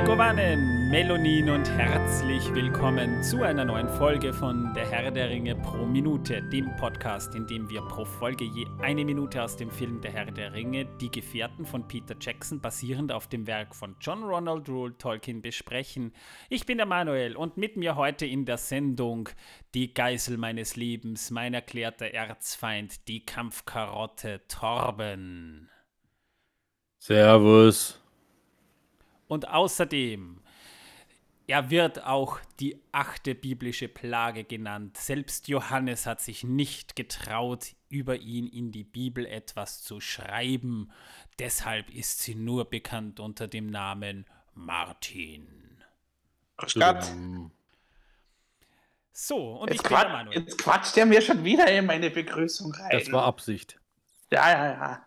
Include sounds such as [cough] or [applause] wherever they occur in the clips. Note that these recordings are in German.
Megowannen, Melonin und herzlich willkommen zu einer neuen Folge von Der Herr der Ringe pro Minute, dem Podcast, in dem wir pro Folge je eine Minute aus dem Film Der Herr der Ringe, Die Gefährten von Peter Jackson, basierend auf dem Werk von John Ronald Rule Tolkien, besprechen. Ich bin der Manuel und mit mir heute in der Sendung die Geißel meines Lebens, mein erklärter Erzfeind, die Kampfkarotte Torben. Servus. Und außerdem, er wird auch die achte biblische Plage genannt. Selbst Johannes hat sich nicht getraut, über ihn in die Bibel etwas zu schreiben. Deshalb ist sie nur bekannt unter dem Namen Martin. Statt. So, und Jetzt, ich bin Manuel. jetzt quatscht er mir schon wieder in meine Begrüßung rein. Das war Absicht. Ja, ja, ja.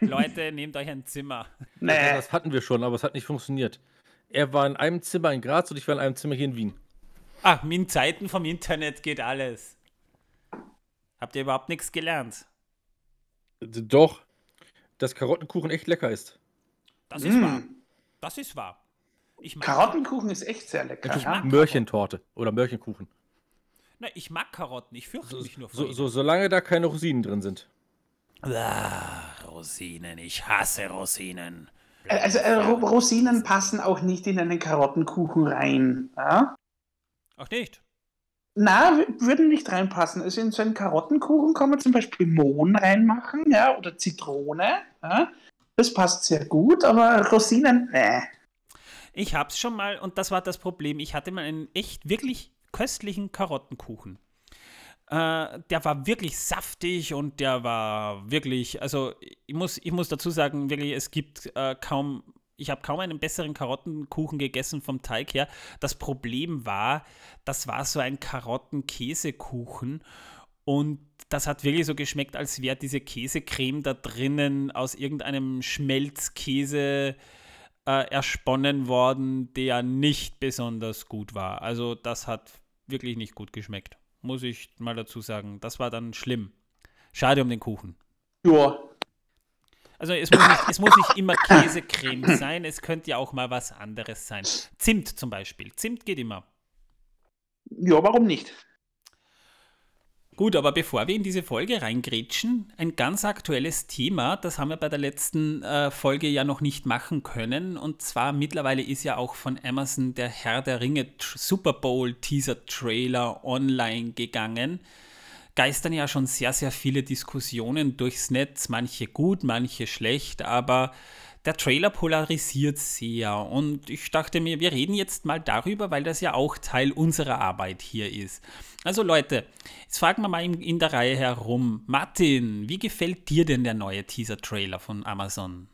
Leute, nehmt euch ein Zimmer. [laughs] Nee. Das hatten wir schon, aber es hat nicht funktioniert. Er war in einem Zimmer in Graz und ich war in einem Zimmer hier in Wien. Ah, in Zeiten vom Internet geht alles. Habt ihr überhaupt nichts gelernt? Doch, dass Karottenkuchen echt lecker ist. Das ist Mm. wahr. Das ist wahr. Ich mag, Karottenkuchen ist echt sehr lecker. Ist Ja? Mörchentorte oder Mörchenkuchen. Na, ich mag Karotten. Ich fürchte So, mich nur vor so, so, solange da keine Rosinen drin sind. Ah, Rosinen. Ich hasse Rosinen. Also äh, Ro Rosinen passen auch nicht in einen Karottenkuchen rein. Ja? Auch nicht. Na, würden nicht reinpassen. Also in so einen Karottenkuchen kann man zum Beispiel Mohn reinmachen, ja, oder Zitrone. Ja? Das passt sehr gut, aber Rosinen, nee. Ich hab's schon mal und das war das Problem. Ich hatte mal einen echt wirklich köstlichen Karottenkuchen. Äh, der war wirklich saftig und der war wirklich, also ich muss, ich muss dazu sagen, wirklich, es gibt äh, kaum, ich habe kaum einen besseren Karottenkuchen gegessen vom Teig her. Das Problem war, das war so ein Karottenkäsekuchen und das hat wirklich so geschmeckt, als wäre diese Käsecreme da drinnen aus irgendeinem Schmelzkäse äh, ersponnen worden, der nicht besonders gut war. Also das hat wirklich nicht gut geschmeckt, muss ich mal dazu sagen. Das war dann schlimm. Schade um den Kuchen. Ja. Also es muss nicht, es muss nicht immer Käsecreme [coughs] sein, es könnte ja auch mal was anderes sein. Zimt zum Beispiel. Zimt geht immer. ja, warum nicht? Gut, aber bevor wir in diese Folge reingrätschen, ein ganz aktuelles Thema, das haben wir bei der letzten äh, Folge ja noch nicht machen können. Und zwar mittlerweile ist ja auch von Amazon der Herr der Ringe Super Bowl Teaser Trailer online gegangen. Geistern ja schon sehr, sehr viele Diskussionen durchs Netz, manche gut, manche schlecht, aber der Trailer polarisiert sehr und ich dachte mir, wir reden jetzt mal darüber, weil das ja auch Teil unserer Arbeit hier ist. Also Leute, jetzt fragen wir mal in, in der Reihe herum. Martin, wie gefällt dir denn der neue Teaser-Trailer von Amazon?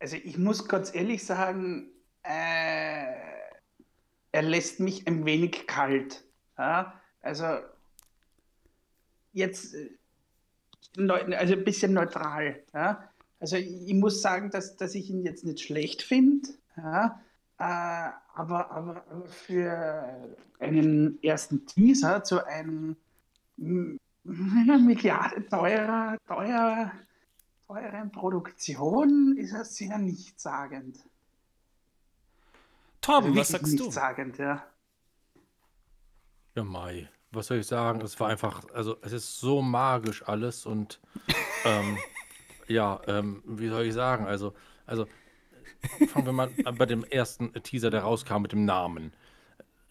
Also ich muss ganz ehrlich sagen, äh, er lässt mich ein wenig kalt. Ja? Also jetzt äh, also ein bisschen neutral. Ja? Also ich, ich muss sagen, dass, dass ich ihn jetzt nicht schlecht finde. Ja? Äh, aber, aber, aber für einen ersten Teaser zu einem [laughs] Milliarden teurer, teurer teuren Produktion ist er sehr nichtssagend. Torben, Also was sagst du? Nichtssagend, ja. Ja, Mai. Was soll ich sagen? Es war einfach, also es ist so magisch alles und ähm, [laughs] ja, ähm, wie soll ich sagen? Also, also fangen wir mal an bei dem ersten Teaser, der rauskam mit dem Namen.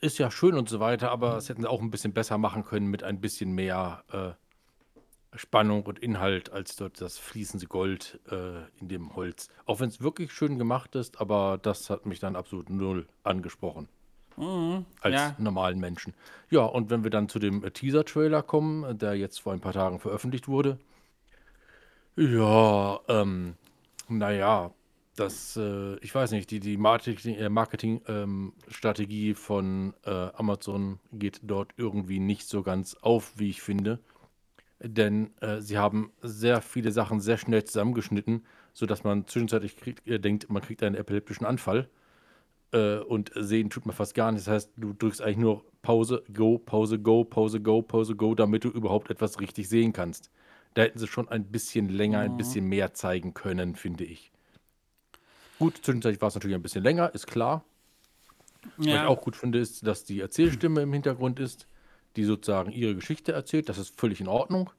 Ist ja schön und so weiter, aber es hätten sie auch ein bisschen besser machen können mit ein bisschen mehr äh, Spannung und Inhalt als dort das fließende Gold äh, in dem Holz. Auch wenn es wirklich schön gemacht ist, aber das hat mich dann absolut null angesprochen Mhm, als ja, normalen Menschen. Ja, und wenn wir dann zu dem äh, Teaser-Trailer kommen, der jetzt vor ein paar Tagen veröffentlicht wurde. Ja, ähm, naja, das, äh, ich weiß nicht, die, die Marketing, äh, Marketing-Strategie von äh, Amazon geht dort irgendwie nicht so ganz auf, wie ich finde. Denn äh, sie haben sehr viele Sachen sehr schnell zusammengeschnitten, sodass man zwischenzeitlich kriegt, äh, denkt, man kriegt einen epileptischen Anfall äh, und sehen tut man fast gar nicht. Das heißt, du drückst eigentlich nur Pause, Go, Pause, Go, Pause, Go, Pause, Go, damit du überhaupt etwas richtig sehen kannst. Da hätten sie schon ein bisschen länger, ein Mhm. bisschen mehr zeigen können, finde ich. Gut, zwischenzeitlich war es natürlich ein bisschen länger, ist klar. Was ich Ja, auch gut finde, ist, dass die Erzählstimme im Hintergrund ist, die sozusagen ihre Geschichte erzählt. Das ist völlig in Ordnung.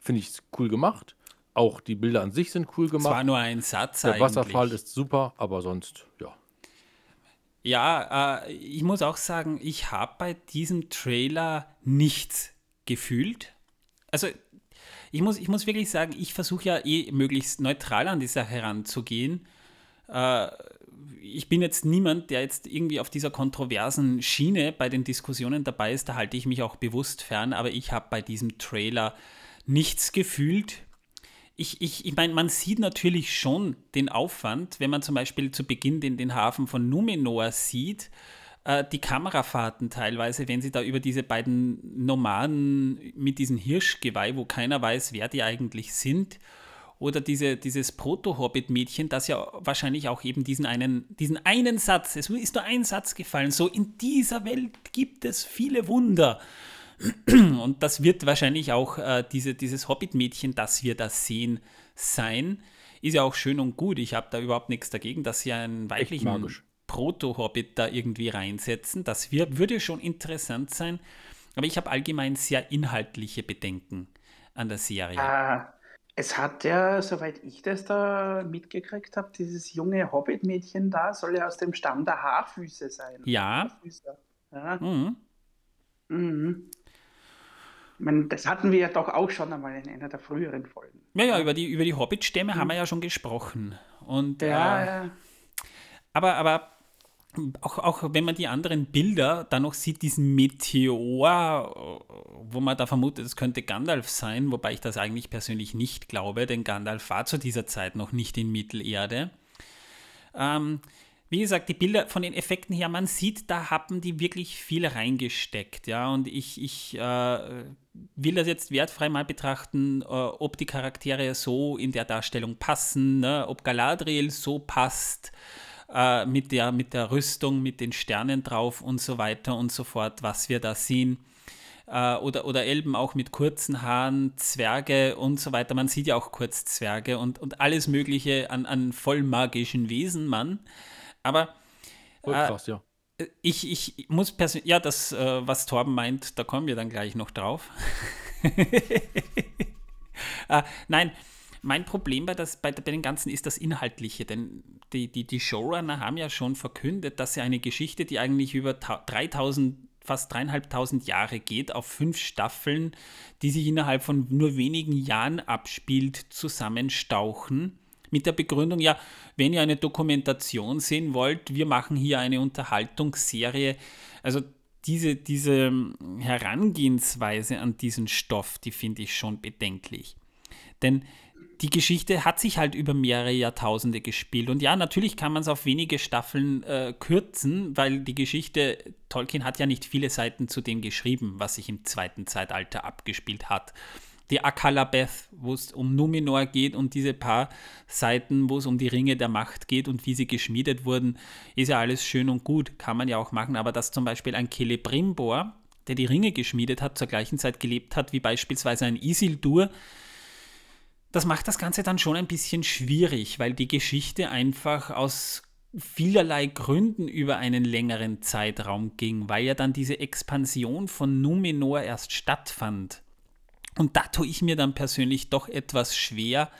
Finde ich cool gemacht. Auch die Bilder an sich sind cool es war gemacht. nur ein Satz Der Wasserfall eigentlich. ist super, aber sonst, ja. Ja, äh, ich muss auch sagen, ich habe bei diesem Trailer nichts gefühlt. Also ich muss, ich muss wirklich sagen, ich versuche ja eh möglichst neutral an die Sache heranzugehen. Äh, ich bin jetzt niemand, der jetzt irgendwie auf dieser kontroversen Schiene bei den Diskussionen dabei ist. Da halte ich mich auch bewusst fern. Aber ich habe bei diesem Trailer nichts gefühlt. Ich, ich, ich meine, man sieht natürlich schon den Aufwand, wenn man zum Beispiel zu Beginn den, den Hafen von Numenor sieht, äh, die Kamerafahrten teilweise, wenn sie da über diese beiden Nomaden mit diesem Hirschgeweih, wo keiner weiß, wer die eigentlich sind, oder diese, dieses Proto-Hobbit-Mädchen, das ja wahrscheinlich auch eben diesen einen, diesen einen Satz, es ist nur ein Satz gefallen, so in dieser Welt gibt es viele Wunder. [clears throat] Und das wird wahrscheinlich auch äh, diese, dieses Hobbit-Mädchen, das wir da sehen, sein. Ist ja auch schön und gut. Ich habe da überhaupt nichts dagegen, dass sie einen weiblichen magisch. Proto-Hobbit da irgendwie reinsetzen. Das wir, würde schon interessant sein. Aber ich habe allgemein sehr inhaltliche Bedenken an der Serie. Äh, es hat ja, soweit ich das da mitgekriegt habe, dieses junge Hobbit-Mädchen da soll ja aus dem Stamm der Haarfüße sein. Ja. Haarfüßer. Ja. Mhm. Mhm. Ich meine, das hatten wir ja doch auch schon einmal in einer der früheren Folgen. Ja, ja, über die, über die Hobbit-Stämme haben wir ja schon gesprochen. Und, Ja, äh, ja. Aber, aber auch, auch wenn man die anderen Bilder dann noch sieht, diesen Meteor, wo man da vermutet, es könnte Gandalf sein, wobei ich das eigentlich persönlich nicht glaube, denn Gandalf war zu dieser Zeit noch nicht in Mittelerde. Ähm, wie gesagt, die Bilder von den Effekten her, man sieht, da haben die wirklich viel reingesteckt, ja, und ich, ich äh, will das jetzt wertfrei mal betrachten, äh, ob die Charaktere so in der Darstellung passen, ne? ob Galadriel so passt, äh, mit, der, mit der Rüstung, mit den Sternen drauf und so weiter und so fort, was wir da sehen. Äh, oder, oder Elben auch mit kurzen Haaren, Zwerge und so weiter. Man sieht ja auch Kurzzwerge und, und alles Mögliche an, an vollmagischen Wesen, Mann. Aber Voll Äh, krass, ja. ich, ich muss persönlich, ja, das, äh, was Torben meint, da kommen wir dann gleich noch drauf. [laughs] äh, nein, mein Problem bei, das, bei, bei den Ganzen ist das Inhaltliche, denn die, die, die Showrunner haben ja schon verkündet, dass sie eine Geschichte, die eigentlich über ta- 3000, fast dreieinhalbtausend Jahre geht, auf fünf Staffeln, die sich innerhalb von nur wenigen Jahren abspielt, zusammenstauchen. Mit der Begründung, ja, wenn ihr eine Dokumentation sehen wollt, wir machen hier eine Unterhaltungsserie. Also diese, diese Herangehensweise an diesen Stoff, die finde ich schon bedenklich. Denn die Geschichte hat sich halt über mehrere Jahrtausende gespielt. Und ja, natürlich kann man es auf wenige Staffeln äh, kürzen, weil die Geschichte, Tolkien hat ja nicht viele Seiten zu dem geschrieben, was sich im zweiten Zeitalter abgespielt hat. Die Akalabeth, wo es um Numenor geht und diese paar Seiten, wo es um die Ringe der Macht geht und wie sie geschmiedet wurden, ist ja alles schön und gut, kann man ja auch machen. Aber dass zum Beispiel ein Celebrimbor, der die Ringe geschmiedet hat, zur gleichen Zeit gelebt hat wie beispielsweise ein Isildur, das macht das Ganze dann schon ein bisschen schwierig, weil die Geschichte einfach aus vielerlei Gründen über einen längeren Zeitraum ging, weil ja dann diese Expansion von Numenor erst stattfand. Und da tue ich mir dann persönlich doch etwas schwer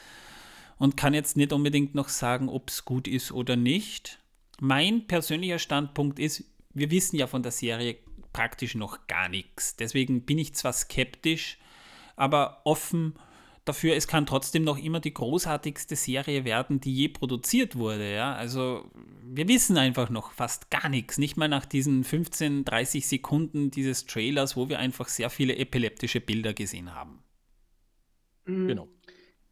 und kann jetzt nicht unbedingt noch sagen, ob es gut ist oder nicht. Mein persönlicher Standpunkt ist, wir wissen ja von der Serie praktisch noch gar nichts. Deswegen bin ich zwar skeptisch, aber offen dafür, es kann trotzdem noch immer die großartigste Serie werden, die je produziert wurde. Ja? Also wir wissen einfach noch fast gar nichts. Nicht mal nach diesen 15, 30 Sekunden dieses Trailers, wo wir einfach sehr viele epileptische Bilder gesehen haben. Mhm. Genau.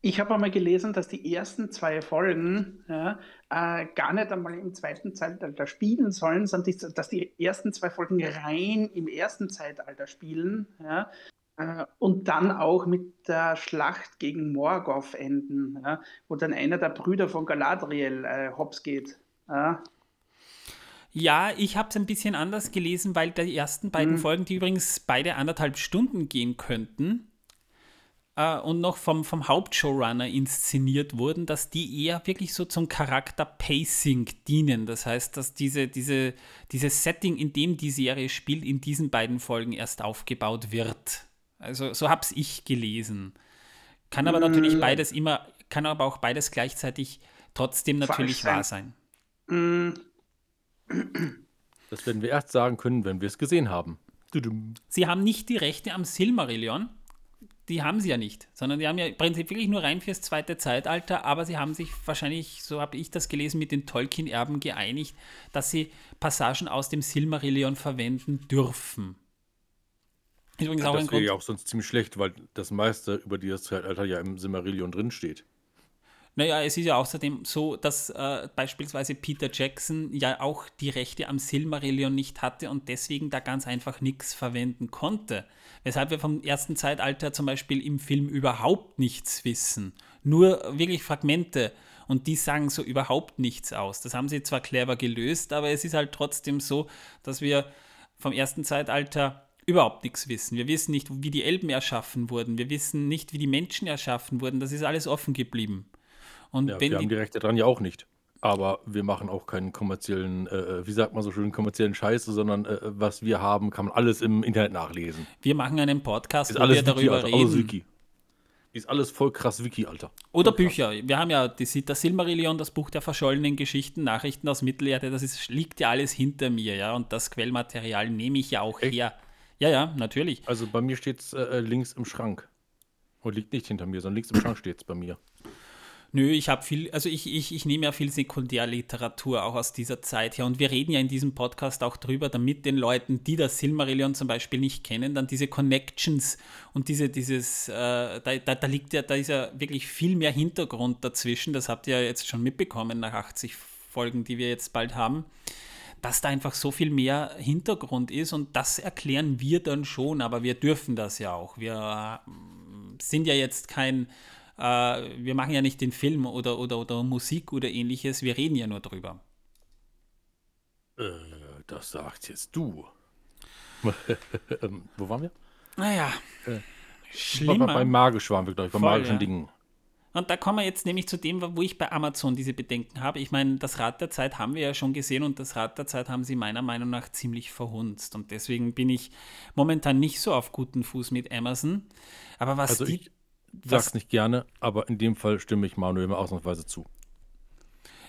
Ich habe einmal gelesen, dass die ersten zwei Folgen ja, äh, gar nicht einmal im zweiten Zeitalter spielen sollen, sondern die, dass die ersten zwei Folgen rein im ersten Zeitalter spielen ja, äh, und dann auch mit der Schlacht gegen Morgoth enden, ja, wo dann einer der Brüder von Galadriel äh, hops geht. Ja. Ja, ich habe es ein bisschen anders gelesen, weil die ersten beiden Mhm. Folgen, die übrigens beide anderthalb Stunden gehen könnten, äh, und noch vom, vom Hauptshowrunner inszeniert wurden, dass die eher wirklich so zum Charakter Pacing dienen. Das heißt, dass diese, diese, dieses Setting, in dem die Serie spielt, in diesen beiden Folgen erst aufgebaut wird. Also so habe ich gelesen. Kann aber natürlich beides immer, kann aber auch beides gleichzeitig trotzdem natürlich sein. wahr sein. Mm, Das werden wir erst sagen können, wenn wir es gesehen haben. Sie haben nicht die Rechte am Silmarillion. Die haben sie ja nicht, sondern die haben ja im Prinzip wirklich nur rein fürs zweite Zeitalter, aber sie haben sich wahrscheinlich, so habe ich das gelesen, mit den Tolkien-Erben geeinigt, dass sie Passagen aus dem Silmarillion verwenden dürfen. Ist Übrigens auch Das wäre ja auch sonst ziemlich schlecht, weil das meiste über dieses Zeitalter ja im Silmarillion drinsteht. Naja, es ist ja außerdem so, dass äh, beispielsweise Peter Jackson ja auch die Rechte am Silmarillion nicht hatte und deswegen da ganz einfach nichts verwenden konnte. Weshalb wir vom ersten Zeitalter zum Beispiel im Film überhaupt nichts wissen. Nur wirklich Fragmente. Und die sagen so überhaupt nichts aus. Das haben sie zwar clever gelöst, aber es ist halt trotzdem so, dass wir vom ersten Zeitalter überhaupt nichts wissen. Wir wissen nicht, wie die Elben erschaffen wurden. Wir wissen nicht, wie die Menschen erschaffen wurden. Das ist alles offen geblieben. Und Ja, wir haben die, Rechte dran ja auch nicht. Aber wir machen auch keinen kommerziellen, äh, wie sagt man so schön, kommerziellen Scheiße, sondern äh, was wir haben, kann man alles im Internet nachlesen. wir machen einen Podcast, Ist wo alles wir Wiki, darüber Alter, reden. alles Wiki. Ist alles voll krass Wiki, Alter. Oder Voll krass. Bücher. Wir haben ja die, das Silmarillion, das Buch der verschollenen Geschichten, Nachrichten aus Mittelerde, das ist, liegt ja alles hinter mir, ja. Und das Quellmaterial nehme ich ja auch Echt? her. Ja, ja, natürlich. Also bei mir steht es äh, links im Schrank. Und liegt nicht hinter mir, sondern links im Schrank steht es bei mir. Nö, ich habe viel, also ich, ich, ich nehme ja viel Sekundärliteratur auch aus dieser Zeit her und wir reden ja in diesem Podcast auch drüber, damit den Leuten, die das Silmarillion zum Beispiel nicht kennen, dann diese Connections und diese, dieses, äh, da, da, da liegt ja, da ist ja wirklich viel mehr Hintergrund dazwischen, das habt ihr ja jetzt schon mitbekommen nach 80 Folgen, die wir jetzt bald haben, dass da einfach so viel mehr Hintergrund ist und das erklären wir dann schon, aber wir dürfen das ja auch. Wir äh, sind ja jetzt kein äh, wir machen ja nicht den Film oder, oder, oder Musik oder ähnliches, wir reden ja nur drüber. Äh, das sagst jetzt du. [laughs] ähm, wo waren wir? Naja, Äh, Bei, schlimmer. bei magisch waren wir, glaube ich, bei magischen ja. Dingen. Und da kommen wir jetzt nämlich zu dem, wo ich bei Amazon diese Bedenken habe. Ich meine, das Rad der Zeit haben wir ja schon gesehen und das Rad der Zeit haben sie meiner Meinung nach ziemlich verhunzt. Und deswegen bin ich momentan nicht so auf guten Fuß mit Amazon. Aber was Also die. ich sag's was- nicht gerne, aber in dem Fall stimme ich Manuel mal ausnahmsweise zu.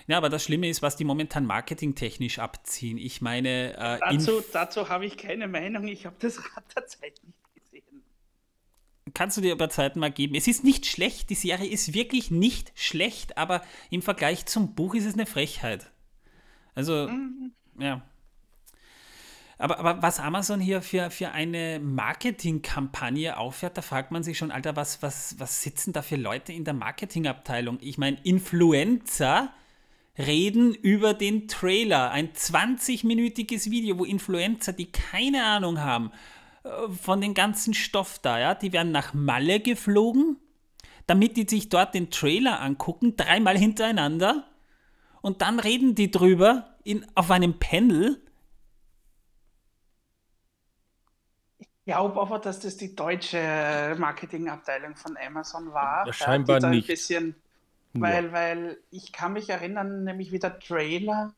Ja, aber das Schlimme ist, was die momentan marketingtechnisch abziehen. Ich meine, äh, dazu dazu habe ich keine Meinung. Ich habe das Rad der Zeit nicht. Kannst du dir über Zeiten mal geben. Es ist nicht schlecht, die Serie ist wirklich nicht schlecht, aber im Vergleich zum Buch ist es eine Frechheit. Also, ja. Aber, aber was Amazon hier für, für eine Marketingkampagne auffährt, da fragt man sich schon, Alter, was, was, was sitzen da für Leute in der Marketingabteilung? Ich meine, Influencer reden über den Trailer. Ein 20-minütiges Video, wo Influencer, die keine Ahnung haben, von dem ganzen Stoff da, ja, die werden nach Malle geflogen, damit die sich dort den Trailer angucken, dreimal hintereinander, und dann reden die drüber in, auf einem Panel. Ich glaube aber, dass das die deutsche Marketingabteilung von Amazon war. Ja, scheinbar da nicht. Ein bisschen, weil, weil ich kann mich erinnern, nämlich wie der Trailer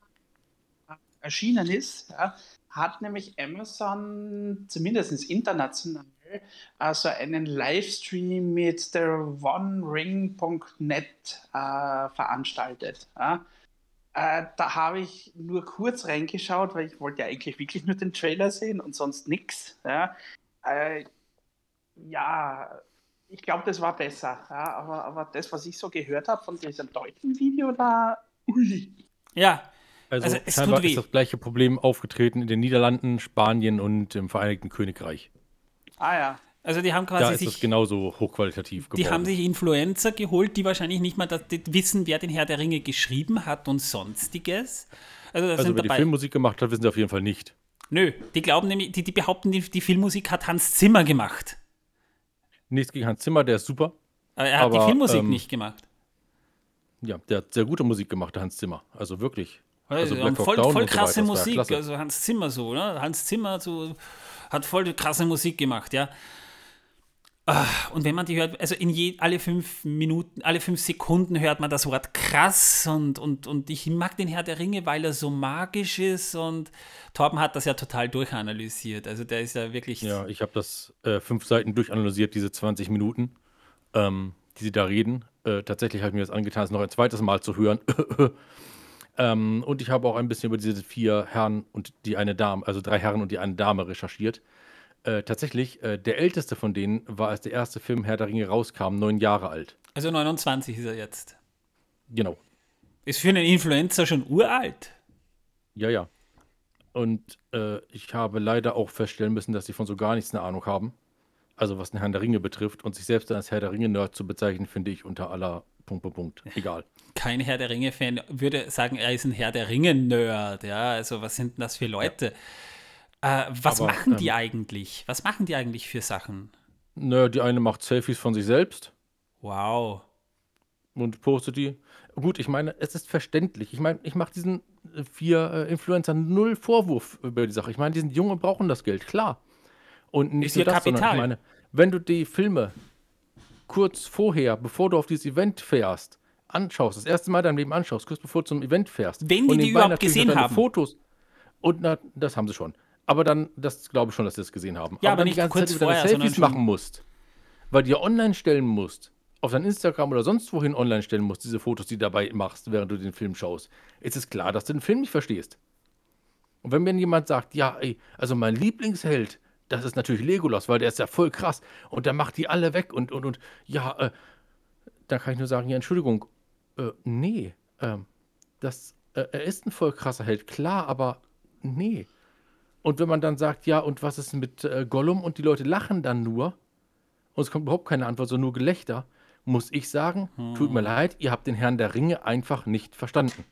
erschienen ist, ja, hat nämlich Amazon zumindest international also einen Livestream mit der OneRing.net äh, veranstaltet. Ja. Äh, da habe ich nur kurz reingeschaut, weil ich wollte ja eigentlich wirklich nur den Trailer sehen und sonst nichts. Ja, äh, ja ich glaube, das war besser. Ja, aber, aber das, was ich so gehört habe von diesem deutschen Video, da. Ui. Ja, Also, Also, es scheinbar tut weh. ist das gleiche Problem aufgetreten in den Niederlanden, Spanien und im Vereinigten Königreich. Ah ja. also die haben Da quasi ist es sich, genauso hochqualitativ geworden. die haben sich Influencer geholt, die wahrscheinlich nicht mal das, das wissen, wer den Herr der Ringe geschrieben hat und sonstiges. Also da also sind wer die dabei. Filmmusik gemacht hat, wissen sie auf jeden Fall nicht. Nö, die glauben nämlich, die, die behaupten, die, die Filmmusik hat Hans Zimmer gemacht. Nichts gegen Hans Zimmer, der ist super. Aber er hat Aber, die Filmmusik ähm, nicht gemacht. Ja, der hat sehr gute Musik gemacht, der Hans Zimmer. Also wirklich. Also Also, voll, voll so krasse war Musik, klasse. also Hans Zimmer so, ne? Hans Zimmer so, hat voll krasse Musik gemacht, ja. Ah, und wenn man die hört, also in je, alle fünf Minuten, alle fünf Sekunden hört man das Wort krass und, und, und ich mag den Herr der Ringe, weil er so magisch ist und Torben hat das ja total durchanalysiert. Also der ist ja wirklich. Ja, ich habe das äh, fünf Seiten durchanalysiert, diese 20 Minuten, ähm, die sie da reden. Äh, tatsächlich habe ich mir das angetan, es noch ein zweites Mal zu hören. [laughs] ähm, und ich habe auch ein bisschen über diese vier Herren und die eine Dame, also drei Herren und die eine Dame recherchiert. Äh, tatsächlich, äh, der älteste von denen war, als der erste Film Herr der Ringe rauskam, neun Jahre alt. Also 29 ist er jetzt. Genau. Ist für einen Influencer schon uralt. Ja, ja. Und äh, ich habe leider auch feststellen müssen, dass sie von so gar nichts eine Ahnung haben. Also was den Herrn der Ringe betrifft. Und sich selbst als Herr der Ringe-Nerd zu bezeichnen, finde ich unter aller Punkt, Punkt, Punkt. Egal. Kein Herr der Ringe-Fan würde sagen, er ist ein Herr der Ringe-Nerd. Ja, also was sind denn das für Leute? Ja. Äh, was Aber, machen die ähm, eigentlich? Was machen die eigentlich für Sachen? Naja, die eine macht Selfies von sich selbst. Wow. Und postet die. Gut, ich meine, es ist verständlich. Ich meine, ich mache diesen äh, vier äh, Influencern null Vorwurf über die Sache. Ich meine, die sind jung und brauchen das Geld, klar. Und nicht ist nur das, Kapital. sondern ich meine, wenn du die Filme kurz vorher, bevor du auf dieses Event fährst, anschaust, das erste Mal dein Leben anschaust, kurz bevor du zum Event fährst. Wenn die die überhaupt gesehen haben. Fotos. Und na, das haben sie schon. Aber dann, das glaube ich schon, dass sie das gesehen haben. Ja, aber, aber nicht die ganze kurz Zeit vorher, Selfies machen musst, weil die ja online stellen musst, auf dein Instagram oder sonst wohin online stellen musst, diese Fotos, die du dabei machst, während du den Film schaust, ist es klar, dass du den Film nicht verstehst. Und wenn mir jemand sagt, ja, ey, also mein Lieblingsheld, das ist natürlich Legolas, weil der ist ja voll krass und der macht die alle weg und, und, und, ja, äh, dann kann ich nur sagen, ja, Entschuldigung, äh, nee, äh, das, äh, er ist ein voll krasser Held, klar, aber nee. Und wenn man dann sagt, ja, und was ist mit äh, Gollum und die Leute lachen dann nur und es kommt überhaupt keine Antwort, sondern nur Gelächter, muss ich sagen, hm. tut mir leid, ihr habt den Herrn der Ringe einfach nicht verstanden.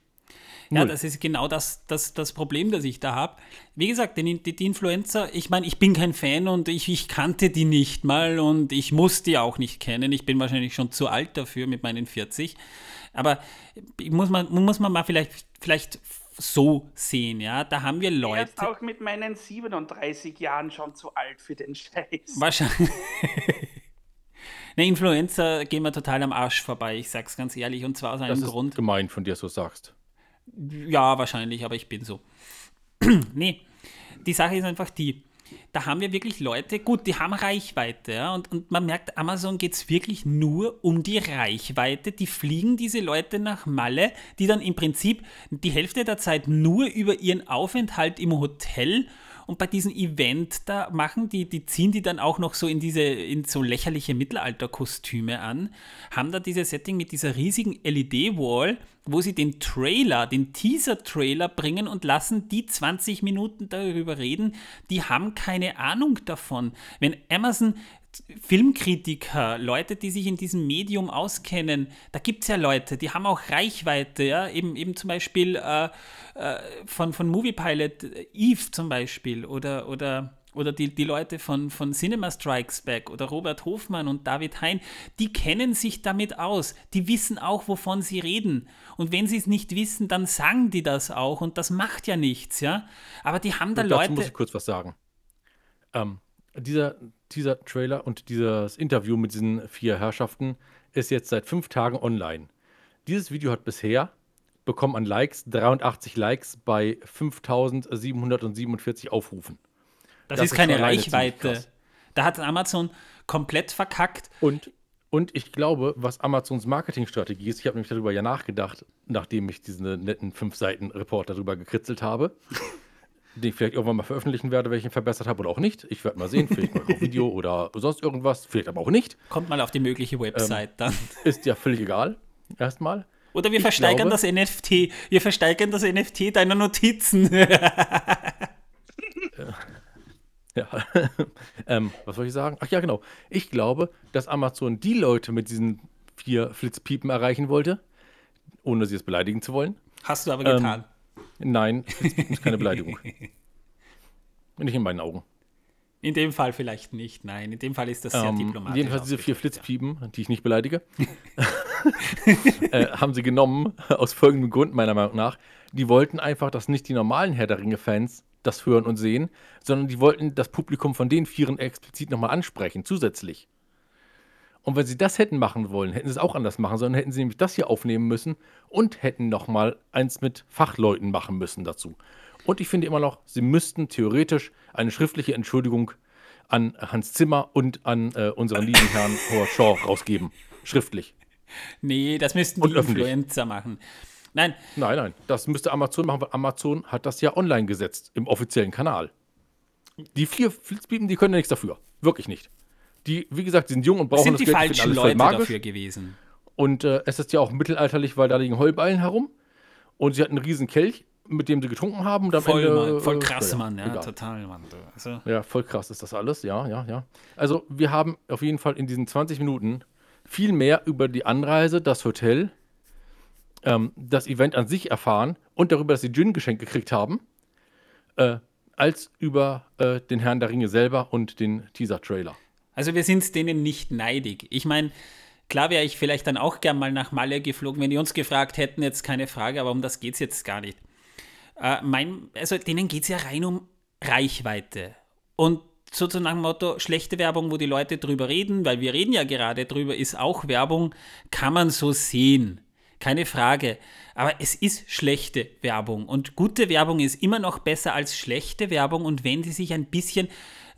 Ja, das ist genau das, das, das Problem, das ich da habe. Wie gesagt, die, die, die Influencer, ich meine, ich bin kein Fan und ich, ich kannte die nicht mal und ich muss die auch nicht kennen. Ich bin wahrscheinlich schon zu alt dafür mit meinen 40. Aber muss man, muss man mal vielleicht, vielleicht so sehen, ja. Da haben wir Leute. Ich bin auch mit meinen 37 Jahren schon zu alt für den Scheiß. Wahrscheinlich. [laughs] Ne, Influencer gehen wir total am Arsch vorbei, ich sag's ganz ehrlich, und zwar aus einem das Grund. Ist gemein von dir, so sagst. Ja, wahrscheinlich, aber ich bin so. [clears throat] nee, die Sache ist einfach die, da haben wir wirklich Leute, gut, die haben Reichweite, ja, und, und man merkt, Amazon geht es wirklich nur um die Reichweite. Die fliegen diese Leute nach Malle, die dann im Prinzip die Hälfte der Zeit nur über ihren Aufenthalt im Hotel und bei diesem Event, da machen die, die ziehen die dann auch noch so in diese, in so lächerliche Mittelalterkostüme an, haben da dieses Setting mit dieser riesigen LED-Wall, wo sie den Trailer, den Teaser-Trailer bringen und lassen die 20 Minuten darüber reden, die haben keine Ahnung davon. Wenn Amazon Filmkritiker, Leute, die sich in diesem Medium auskennen, da gibt es ja Leute, die haben auch Reichweite, ja, eben, eben zum Beispiel äh, äh, von, von Movie Pilot, äh, Eve zum Beispiel, oder, oder, oder die, die Leute von, von Cinema Strikes Back oder Robert Hofmann und David Hein, die kennen sich damit aus, die wissen auch, wovon sie reden. Und wenn sie es nicht wissen, dann sagen die das auch und das macht ja nichts, ja. Aber die haben da und dazu Leute. muss ich kurz was sagen. Ähm, dieser Teaser-Trailer und dieses Interview mit diesen vier Herrschaften ist jetzt seit fünf Tagen online. Dieses Video hat bisher bekommen an Likes 83 Likes bei 5747 Aufrufen. Das, das ist keine Reichweite. Da hat Amazon komplett verkackt. Und, und ich glaube, was Amazons Marketingstrategie ist, ich habe nämlich darüber ja nachgedacht, nachdem ich diesen netten fünf Seiten Report darüber gekritzelt habe den ich vielleicht irgendwann mal veröffentlichen werde, welchen verbessert habe oder auch nicht. Ich werde mal sehen, vielleicht mal auf [laughs] Video oder sonst irgendwas, vielleicht aber auch nicht. Kommt mal auf die mögliche Website ähm, dann. Ist ja völlig egal, erstmal. Oder wir ich versteigern glaube, das NFT. Wir versteigern das NFT deiner Notizen. [laughs] ja. [laughs] ähm, was soll ich sagen? Ach ja, genau. Ich glaube, dass Amazon die Leute mit diesen vier Flitzpiepen erreichen wollte, ohne sie es beleidigen zu wollen. Hast du aber getan. Nein, das ist keine Beleidigung. [laughs] Nicht in meinen Augen. In dem Fall vielleicht nicht, nein. In dem Fall ist das sehr ähm, diplomatisch. Jedenfalls diese vier Flitzpiepen, die ich nicht beleidige, [laughs] [laughs] äh, haben sie genommen, aus folgendem Grund meiner Meinung nach. Die wollten einfach, dass nicht die normalen Herr der Ringe-Fans das hören und sehen, sondern die wollten das Publikum von den Vieren explizit nochmal ansprechen, zusätzlich. Und wenn sie das hätten machen wollen, hätten sie es auch anders machen sollen, hätten sie nämlich das hier aufnehmen müssen und hätten nochmal eins mit Fachleuten machen müssen dazu. Und ich finde immer noch, sie müssten theoretisch eine schriftliche Entschuldigung an Hans Zimmer und an äh, unseren lieben Herrn Howard Shaw rausgeben. Schriftlich. Nee, das müssten Und die öffentlich. Influencer machen. Nein, Nein, nein, das müsste Amazon machen, weil Amazon hat das ja online gesetzt im offiziellen Kanal. Die vier Flitzpiepen, die können ja nichts dafür. Wirklich nicht. Die, wie gesagt, die sind jung und brauchen sind die das Geld, falschen Leute magisch. dafür gewesen. Und äh, es ist ja auch mittelalterlich, weil da liegen Heuballen herum. Und sie hatten einen riesen Kelch, mit dem sie getrunken haben. Voll, Ende, Mann, voll äh, krass, ja, Mann. Ja, egal. total, Mann. Also, Ja, voll krass ist das alles, ja, ja, ja. Also wir haben auf jeden Fall in diesen 20 Minuten viel mehr über die Anreise, das Hotel, ähm, das Event an sich erfahren und darüber, dass sie Gin geschenkt gekriegt haben, äh, als über äh, den Herrn der Ringe selber und den Teaser-Trailer. Also wir sind denen nicht neidig. Ich meine, klar wäre ich vielleicht dann auch gern mal nach Malle geflogen, wenn die uns gefragt hätten, jetzt keine Frage, aber um das geht es jetzt gar nicht. Äh, mein, also denen geht es ja rein um Reichweite. Und sozusagen nach dem Motto, schlechte Werbung, wo die Leute drüber reden, weil wir reden ja gerade drüber, ist auch Werbung, kann man so sehen. Keine Frage. Aber es ist schlechte Werbung. Und gute Werbung ist immer noch besser als schlechte Werbung. Und wenn die sich ein bisschen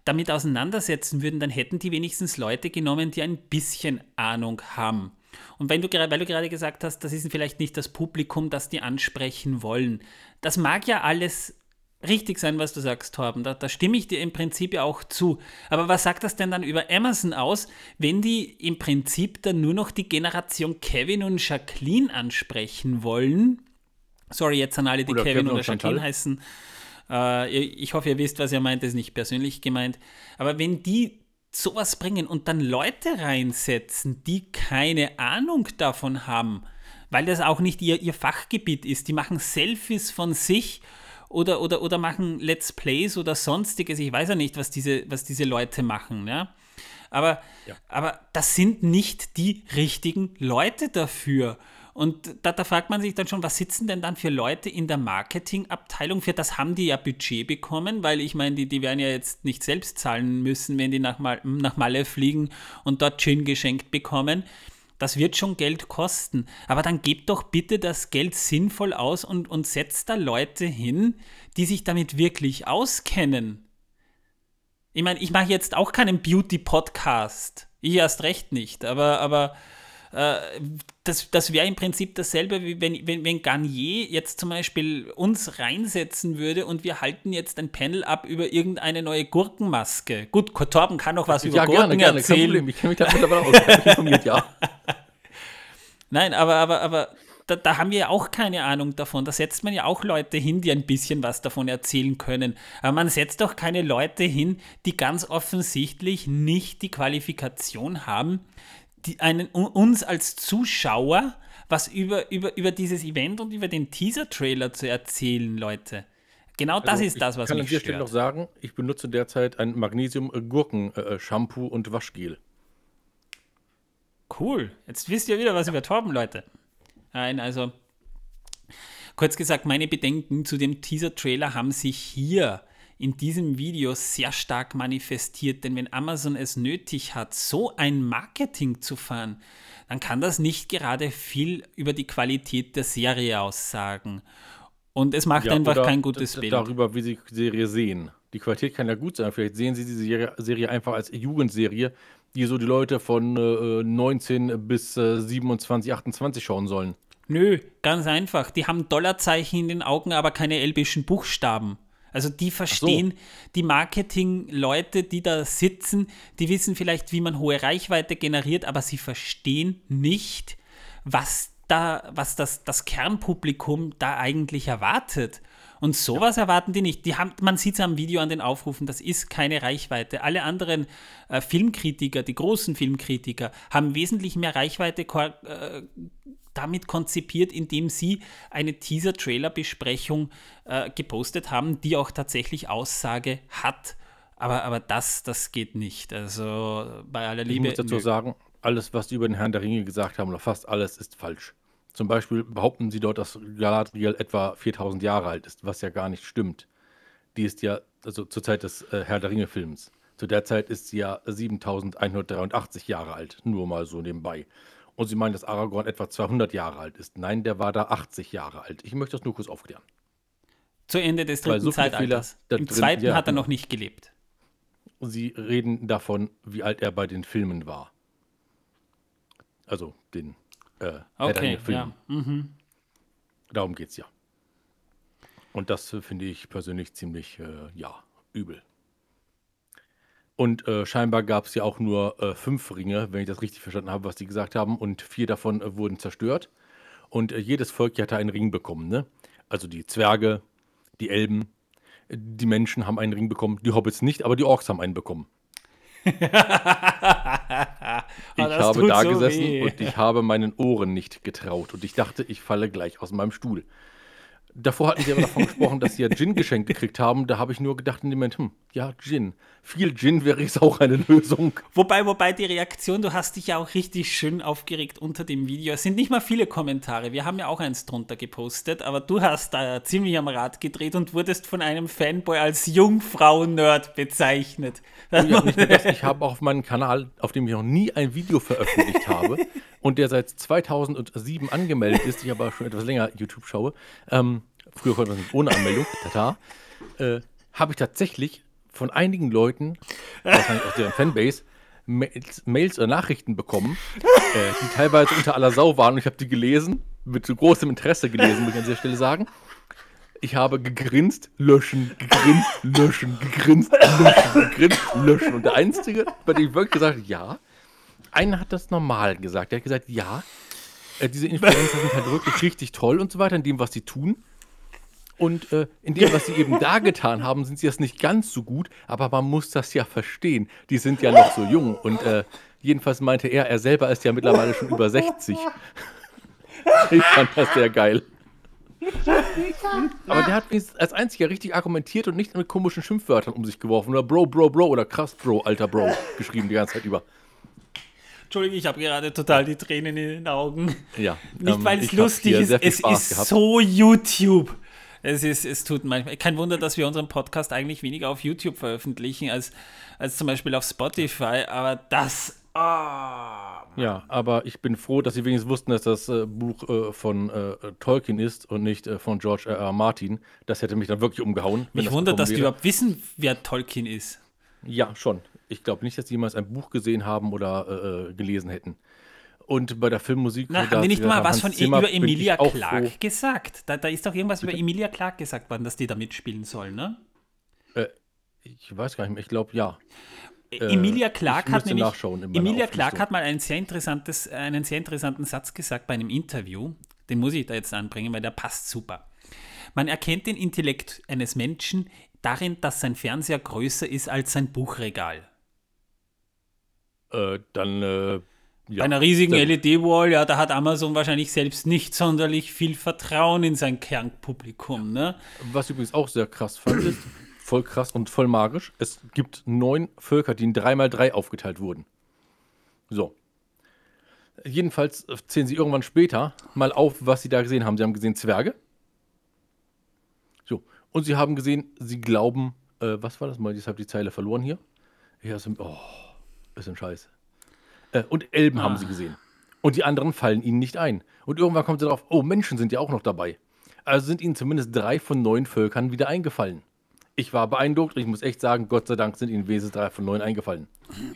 damit auseinandersetzen würden, dann hätten die wenigstens Leute genommen, die ein bisschen Ahnung haben. Und wenn du, weil du gerade gesagt hast, das ist vielleicht nicht das Publikum, das die ansprechen wollen. Das mag ja alles richtig sein, was du sagst, Torben. Da, da stimme ich dir im Prinzip ja auch zu. Aber was sagt das denn dann über Amazon aus, wenn die im Prinzip dann nur noch die Generation Kevin und Jacqueline ansprechen wollen? Sorry jetzt an alle, die Oder Kevin, Kevin oder. Jacqueline heißen. Äh, ich hoffe, ihr wisst, was ihr meint, das ist nicht persönlich gemeint. Aber wenn die sowas bringen und dann Leute reinsetzen, die keine Ahnung davon haben, weil das auch nicht ihr, ihr Fachgebiet ist, die machen Selfies von sich oder, oder, oder machen Let's Plays oder sonstiges. Ich weiß ja nicht, was diese, was diese Leute machen. Ja? Aber, aber das sind nicht die richtigen Leute dafür. Und da, da fragt man sich dann schon, was sitzen denn dann für Leute in der Marketingabteilung? Für das haben die ja Budget bekommen, weil ich meine, die, die werden ja jetzt nicht selbst zahlen müssen, wenn die nach, Mal, nach Malle fliegen und dort Gin geschenkt bekommen. Das wird schon Geld kosten. Aber dann gebt doch bitte das Geld sinnvoll aus und, und setzt da Leute hin, die sich damit wirklich auskennen. Ich meine, ich mache jetzt auch keinen Beauty-Podcast. Ich erst recht nicht. Aber, aber das, das wäre im Prinzip dasselbe, wie wenn, wenn, wenn Garnier jetzt zum Beispiel uns reinsetzen würde und wir halten jetzt ein Panel ab über irgendeine neue Gurkenmaske. Gut, Torben kann noch was über ja, Gurken gerne, gerne, kein erzählen. Problem. Ich kenne mich da mittlerweile aus. Ich informiert, ja. [laughs] Nein, aber, aber, aber da, da haben wir ja auch keine Ahnung davon. Da setzt man ja auch Leute hin, die ein bisschen was davon erzählen können. Aber man setzt doch keine Leute hin, die ganz offensichtlich nicht die Qualifikation haben, die einen, uns als Zuschauer was über, über, über dieses Event und über den Teaser-Trailer zu erzählen, Leute. Genau das Also, ist das, was Ich kann an mich dieser Stelle noch stört. sagen, ich benutze derzeit ein Magnesium-Gurken-Shampoo und Waschgel. Cool. Jetzt wisst ihr wieder was über Torben, Leute. Nein, also kurz gesagt, meine Bedenken zu dem Teaser-Trailer haben sich hier in diesem Video sehr stark manifestiert, denn wenn Amazon es nötig hat, so ein Marketing zu fahren, dann kann das nicht gerade viel über die Qualität der Serie aussagen. Und es macht Ja, einfach kein gutes Bild. Darüber, wie sie die Serie sehen. Die Qualität kann ja gut sein. Vielleicht sehen sie die Serie, Serie einfach als Jugendserie, die so die Leute von äh, 19 bis äh, 27, 28 schauen sollen. Nö, ganz einfach. Die haben Dollarzeichen in den Augen, aber keine elbischen Buchstaben. Also die verstehen, die Marketing-Leute, die da sitzen, die wissen vielleicht, wie man hohe Reichweite generiert, aber sie verstehen nicht, was da, was das, das Kernpublikum da eigentlich erwartet. Und sowas erwarten die nicht. Die haben, man sieht es am Video an den Aufrufen, das ist keine Reichweite. Alle anderen äh, Filmkritiker, die großen Filmkritiker, haben wesentlich mehr Reichweite äh, damit konzipiert, indem sie eine Teaser-Trailer-Besprechung äh, gepostet haben, die auch tatsächlich Aussage hat. Aber, aber das, das geht nicht. Also bei aller Ich Liebe. muss dazu sagen, alles, was die über den Herrn der Ringe gesagt haben, oder fast alles, ist falsch. Zum Beispiel behaupten sie dort, dass Galadriel etwa 4000 Jahre alt ist, was ja gar nicht stimmt. Die ist ja, also zur Zeit des äh, Herr der Ringe-Films. Zu der Zeit ist sie ja 7183 Jahre alt, nur mal so nebenbei. Und sie meinen, dass Aragorn etwa 200 Jahre alt ist. Nein, der war da 80 Jahre alt. Ich möchte das nur kurz aufklären. Zu Ende des dritten so Zeitalters. Im drin- zweiten ja, hat er noch nicht gelebt. Sie reden davon, wie alt er bei den Filmen war. Also den äh, Okay, Ringe-Filmen. ja. Mhm. Darum geht's ja. Und das finde ich persönlich ziemlich, äh, ja, übel. Und äh, scheinbar gab es ja auch nur äh, fünf Ringe, wenn ich das richtig verstanden habe, was die gesagt haben. Und vier davon äh, wurden zerstört. Und äh, jedes Volk hier hatte einen Ring bekommen, ne? Also die Zwerge, die Elben, die Menschen haben einen Ring bekommen, die Hobbits nicht, aber die Orks haben einen bekommen. [laughs] Ich habe da so gesessen weh. und ich habe meinen Ohren nicht getraut und ich dachte, ich falle gleich aus meinem Stuhl. Davor hatten sie aber davon gesprochen, dass sie ja Gin geschenkt gekriegt haben. Da habe ich nur gedacht in dem Moment, hm, ja, Gin. Viel Gin wäre jetzt auch eine Lösung. Wobei, wobei die Reaktion, du hast dich ja auch richtig schön aufgeregt unter dem Video. Es sind nicht mal viele Kommentare. Wir haben ja auch eins drunter gepostet, aber du hast da ziemlich am Rad gedreht und wurdest von einem Fanboy als Jungfrau-Nerd bezeichnet. Ja, ich habe auf meinem Kanal, auf dem ich noch nie ein Video veröffentlicht habe und der seit 2007 angemeldet ist, ich aber schon etwas länger YouTube schaue, ähm, früher konnte man ohne Anmeldung, tata, äh, habe ich tatsächlich von einigen Leuten, wahrscheinlich aus deren Fanbase, Mails, Mails oder Nachrichten bekommen, äh, die teilweise unter aller Sau waren und ich habe die gelesen, mit großem Interesse gelesen, muss ich an dieser Stelle sagen. Ich habe gegrinst, löschen, gegrinst, löschen, gegrinst, löschen, gegrinst, löschen. Und der Einzige, bei dem ich wirklich gesagt habe, ja, einer hat das normal gesagt. Der hat gesagt, ja, äh, diese Influencer sind halt wirklich richtig toll und so weiter in dem, was sie tun. Und äh, in dem, was sie eben da getan haben, sind sie das nicht ganz so gut, aber man muss das ja verstehen. Die sind ja noch so jung. Und äh, jedenfalls meinte er, er selber ist ja mittlerweile schon über 60. [laughs] Ich fand das sehr geil. Aber der hat als einziger richtig argumentiert und nicht mit komischen Schimpfwörtern um sich geworfen. Oder Bro, Bro, Bro oder krass, Bro, alter Bro geschrieben die ganze Zeit über. Entschuldigung, ich habe gerade total die Tränen in den Augen. Ja, Nicht, ähm, weil es ich hab lustig ist, es Spaß ist gehabt. so YouTube. Es, ist, es tut manchmal. Kein Wunder, dass wir unseren Podcast eigentlich weniger auf YouTube veröffentlichen als, als zum Beispiel auf Spotify, aber das. ah, Ja, aber ich bin froh, dass sie wenigstens wussten, dass das äh, Buch äh, von äh, Tolkien ist und nicht äh, von George R. R. Martin. Das hätte mich dann wirklich umgehauen. mich das wundert, dass die wäre. überhaupt wissen, wer Tolkien ist. Ja, schon. Ich glaube nicht, dass die jemals ein Buch gesehen haben oder äh, gelesen hätten. Und bei der Filmmusik. Na, haben die nicht mal was von Zimmer, über Emilia froh. gesagt? Da, da ist doch irgendwas über Emilia Clarke gesagt worden, dass die da mitspielen soll, ne? Äh, ich weiß gar nicht mehr. Ich glaube, ja. Emilia Clarke ich hat nämlich Emilia. Clarke hat mal ein sehr interessantes, einen sehr interessanten Satz gesagt bei einem Interview. Den muss ich da jetzt anbringen, weil der passt super. Man erkennt den Intellekt eines Menschen darin, dass sein Fernseher größer ist als sein Buchregal. Äh, dann. Äh, ja. Einer riesigen. LED-Wall, ja, da hat Amazon wahrscheinlich selbst nicht sonderlich viel Vertrauen in sein Kernpublikum, ne? Was ich übrigens auch sehr krass fand, ist, [clears throat] voll krass und voll magisch, es gibt neun Völker, die in 3x3 aufgeteilt wurden. So. Jedenfalls zählen sie irgendwann später mal auf, was sie da gesehen haben. Sie haben gesehen Zwerge. So. Und sie haben gesehen, sie glauben, äh, was war das mal? Jetzt habe ich die Zeile verloren hier. Ja, ist ein, oh, ist ein Scheiß. Äh, und Elben haben sie gesehen. Und die anderen fallen ihnen nicht ein. Und irgendwann kommt sie darauf, oh, Menschen sind ja auch noch dabei. Also sind ihnen zumindest drei von neun Völkern wieder eingefallen. Ich war beeindruckt und ich muss echt sagen, Gott sei Dank sind ihnen wenigstens drei von neun eingefallen.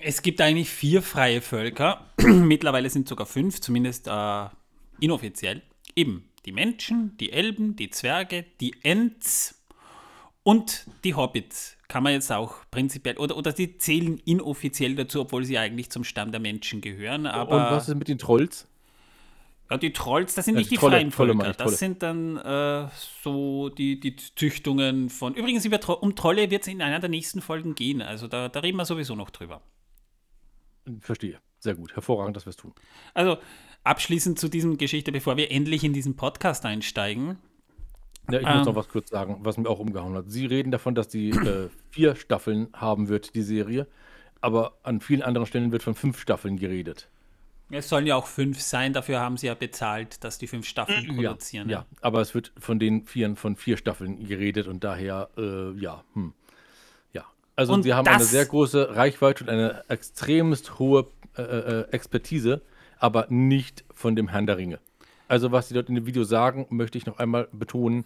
Es gibt eigentlich vier freie Völker. [clears throat] Mittlerweile sind sogar fünf, zumindest äh, inoffiziell. Eben die Menschen, die Elben, die Zwerge, die Ents und die Hobbits. Kann man jetzt auch prinzipiell, oder, oder die zählen inoffiziell dazu, obwohl sie eigentlich zum Stamm der Menschen gehören. Aber und was ist mit den Trolls? ja, die Trolls, das sind Ja, nicht die die Trolle, freien Trolle Völker. ich, das Trolle. sind dann äh, so die, die Züchtungen von. Übrigens, über, Tro- um Trolle wird es in einer der nächsten Folgen gehen. Also da, da reden wir sowieso noch drüber. Verstehe. Sehr gut. Hervorragend, dass wir es tun. Also abschließend zu diesem Geschichte, bevor wir endlich in diesen Podcast einsteigen. Ja, ich Ähm. muss noch was kurz sagen, was mir auch umgehauen hat. Sie reden davon, dass die äh, [clears throat] vier Staffeln haben wird, die Serie. Aber an vielen anderen Stellen wird von fünf Staffeln geredet. Es sollen ja auch fünf sein, dafür haben sie ja bezahlt, dass die fünf Staffeln produzieren. Ja, aber es wird von den Vieren von vier Staffeln geredet und daher, äh, ja, hm. Ja, Also Und sie haben eine sehr große Reichweite und eine extremst hohe äh, äh, Expertise, aber nicht von dem Herrn der Ringe. Also was sie dort in dem Video sagen, möchte ich noch einmal betonen,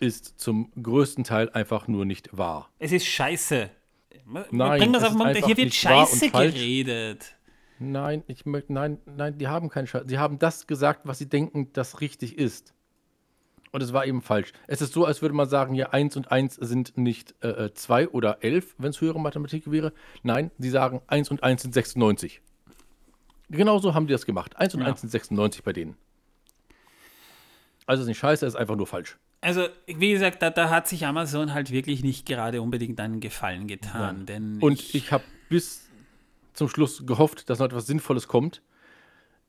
ist zum größten Teil einfach nur nicht wahr. Es ist scheiße. Nein, Bringen es auf einfach Hier wird scheiße geredet. Nein, ich möchte, nein, nein, die haben keinen Scheiß. Sie haben das gesagt, was sie denken, das richtig ist. Und es war eben falsch. Es ist so, als würde man sagen, ja, 1 und 1 sind nicht 2 oder 11, wenn es höhere Mathematik wäre. Nein, sie sagen 1 und 1 sind 96. Genauso haben die das gemacht. 1 und Ja. 1 sind 96 bei denen. Also ist nicht scheiße, ist einfach nur falsch. Also, wie gesagt, da, da hat sich Amazon halt wirklich nicht gerade unbedingt einen Gefallen getan. Denn Und ich habe bis zum Schluss gehofft, dass noch etwas Sinnvolles kommt.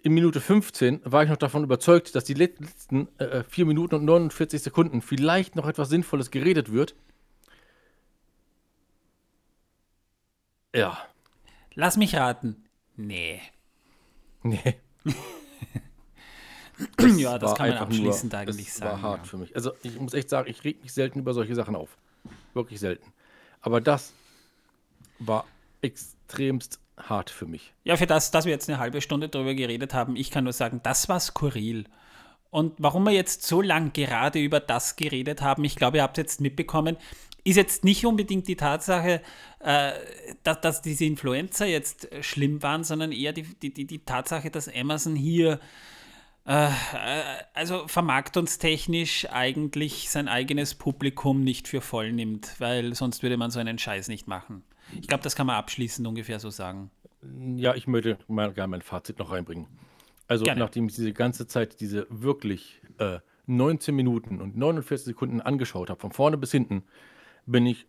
In Minute 15 war ich noch davon überzeugt, dass die let- letzten äh, 4 Minuten und 49 Sekunden vielleicht noch etwas Sinnvolles geredet wird. Ja, lass mich raten. Nee. nee. [laughs] ja, das kann man abschließend nur, eigentlich es sagen. war hart ja. für mich. Also ich muss echt sagen, ich reg mich selten über solche Sachen auf. Wirklich selten. Aber das war extremst hart für mich. Ja, für das, dass wir jetzt eine halbe Stunde drüber geredet haben, ich kann nur sagen, das war skurril. Und warum wir jetzt so lang gerade über das geredet haben, ich glaube, ihr habt jetzt mitbekommen, ist jetzt nicht unbedingt die Tatsache, äh, dass, dass diese Influencer jetzt schlimm waren, sondern eher die, die, die, die Tatsache, dass Amazon hier äh, äh, also vermarktungstechnisch eigentlich sein eigenes Publikum nicht für voll nimmt, weil sonst würde man so einen Scheiß nicht machen. Ich glaube, das kann man abschließend ungefähr so sagen. Ja, ich möchte mal gerne mein Fazit noch reinbringen. Also, Gerne. nachdem ich diese ganze Zeit diese wirklich äh, 19 Minuten und 49 Sekunden angeschaut habe, von vorne bis hinten, bin ich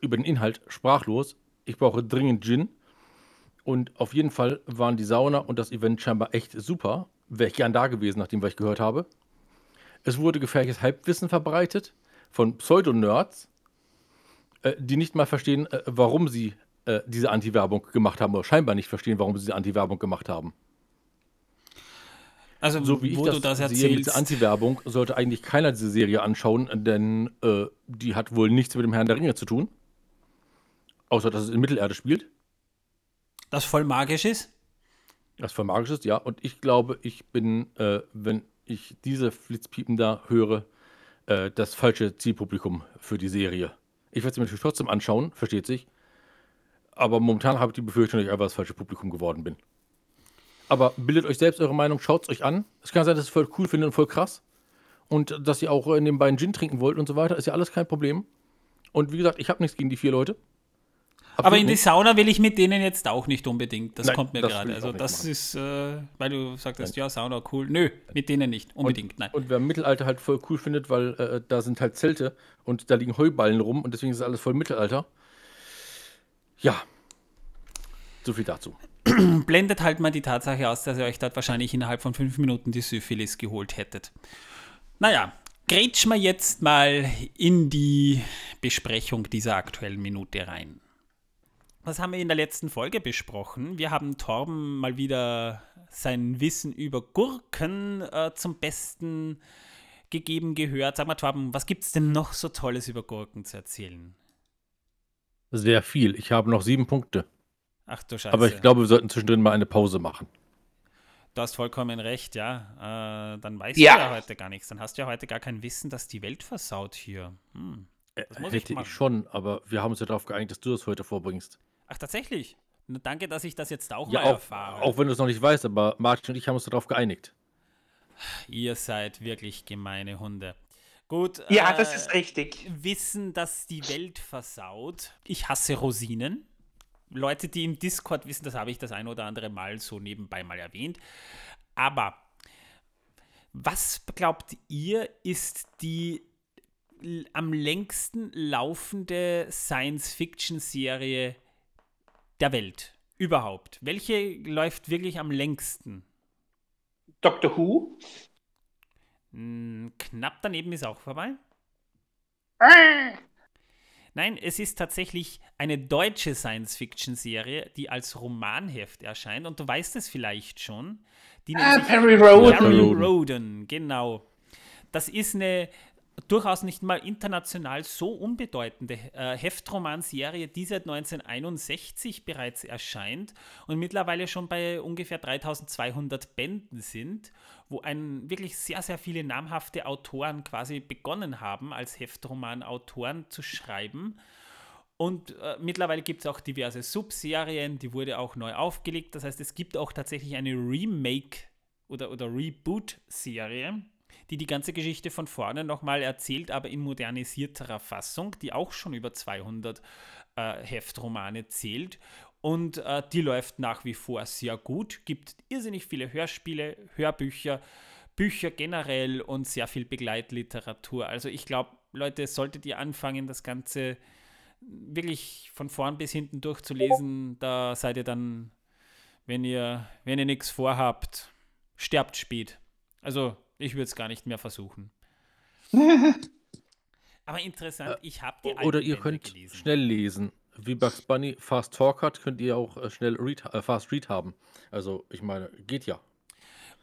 über den Inhalt sprachlos. Ich brauche dringend Gin. Und auf jeden Fall waren die Sauna und das Event scheinbar echt super. Wäre ich gern da gewesen, nachdem was ich gehört habe. Es wurde gefährliches Halbwissen verbreitet von Pseudo-Nerds, äh, die nicht mal verstehen, äh, warum sie äh, diese Anti-Werbung gemacht haben oder scheinbar nicht verstehen, warum sie diese Anti-Werbung gemacht haben. Also, So wie ich wo das, du das sehe mit Anti-Werbung, sollte eigentlich keiner diese Serie anschauen, denn äh, die hat wohl nichts mit dem Herrn der Ringe zu tun. Außer, dass es in Mittelerde spielt. das voll magisch ist? Das voll magisch ist, ja. Und ich glaube, ich bin, äh, wenn ich diese Flitzpiepen da höre, äh, das falsche Zielpublikum für die Serie. Ich werde sie mir natürlich trotzdem anschauen, versteht sich. Aber momentan habe ich die Befürchtung, dass ich einfach das falsche Publikum geworden bin. Aber bildet euch selbst eure Meinung, schaut es euch an. Es kann sein, dass ihr es voll cool findet und voll krass. Und dass ihr auch in den beiden Gin trinken wollt und so weiter, ist ja alles kein Problem. Und wie gesagt, ich habe nichts gegen die vier Leute. Aber in die. Sauna will ich mit denen jetzt auch nicht unbedingt. Das Nein, kommt mir das gerade. Also das machen. ist, äh, weil du sagtest, ja, Sauna cool. Nö, mit denen nicht. Unbedingt, nein. Und wer Mittelalter halt voll cool findet, weil äh, da sind halt Zelte und da liegen Heuballen rum und deswegen ist alles voll Mittelalter. Ja. So viel dazu. [clears throat] Blendet halt mal die Tatsache aus, dass ihr euch dort wahrscheinlich innerhalb von fünf Minuten die Syphilis geholt hättet. Naja, grätsch mal jetzt mal in die Besprechung dieser aktuellen Minute rein. Was haben wir in der letzten Folge besprochen? Wir haben Torben mal wieder sein Wissen über Gurken äh, zum Besten gegeben gehört. Sag mal, Torben, was gibt es denn noch so Tolles über Gurken zu erzählen? Sehr viel. Ich habe noch sieben Punkte. Ach du Scheiße. Aber ich glaube, wir sollten zwischendrin mal eine Pause machen. Du hast vollkommen recht, ja. Äh, dann weißt Ja. du ja heute gar nichts. Dann hast du ja heute gar kein Wissen, dass die Welt versaut hier. Hm. Das muss ich Hätte ich, machen. schon, aber wir haben uns ja darauf geeinigt, dass du das heute vorbringst. Ach, tatsächlich. Na, danke, dass ich das jetzt auch Ja, mal auch, erfahre. auch wenn du es noch nicht weißt, aber Martin und ich haben uns darauf geeinigt. Ihr seid wirklich gemeine Hunde. Gut. Ja, äh, das ist richtig. Wissen, dass die Welt versaut. Ich hasse Rosinen. Leute, die im Discord wissen, das habe ich das ein oder andere Mal so nebenbei mal erwähnt. Aber was glaubt ihr, ist die am längsten laufende Science-Fiction-Serie der Welt? Überhaupt. Welche läuft wirklich am längsten? Doctor Who? Hm, knapp daneben ist auch vorbei. Ah, Nein, es ist tatsächlich eine deutsche Science-Fiction-Serie, die als Romanheft erscheint. Und du weißt es vielleicht schon. Die Ah, Perry Roden. Perry. Roden, genau. Das ist eine durchaus nicht mal international so unbedeutende äh, Heftromanserie, die seit 1961 bereits erscheint und mittlerweile schon bei ungefähr 3200 Bänden sind, wo ein, wirklich sehr, sehr viele namhafte Autoren quasi begonnen haben, als Heftroman-Autoren zu schreiben. Und äh, mittlerweile gibt es auch diverse Subserien, die wurde auch neu aufgelegt. Das heißt, es gibt auch tatsächlich eine Remake- oder, oder Reboot-Serie die die ganze Geschichte von vorne nochmal erzählt, aber in modernisierterer Fassung, die auch schon über 200 äh, Heftromane zählt. Und äh, die läuft nach wie vor sehr gut, gibt irrsinnig viele Hörspiele, Hörbücher, Bücher generell und sehr viel Begleitliteratur. Also ich glaube, Leute, solltet ihr anfangen, das Ganze wirklich von vorn bis hinten durchzulesen, da seid ihr dann, wenn ihr, wenn ihr nichts vorhabt, sterbt spät. Also ich würde es gar nicht mehr versuchen. [laughs] Aber interessant, ich habe die Oder ihr Bände könnt gelesen. schnell lesen. Wie Bugs Bunny Fast Talk hat, könnt ihr auch äh, schnell Read, äh, Fast Read haben. Also, ich meine, geht ja.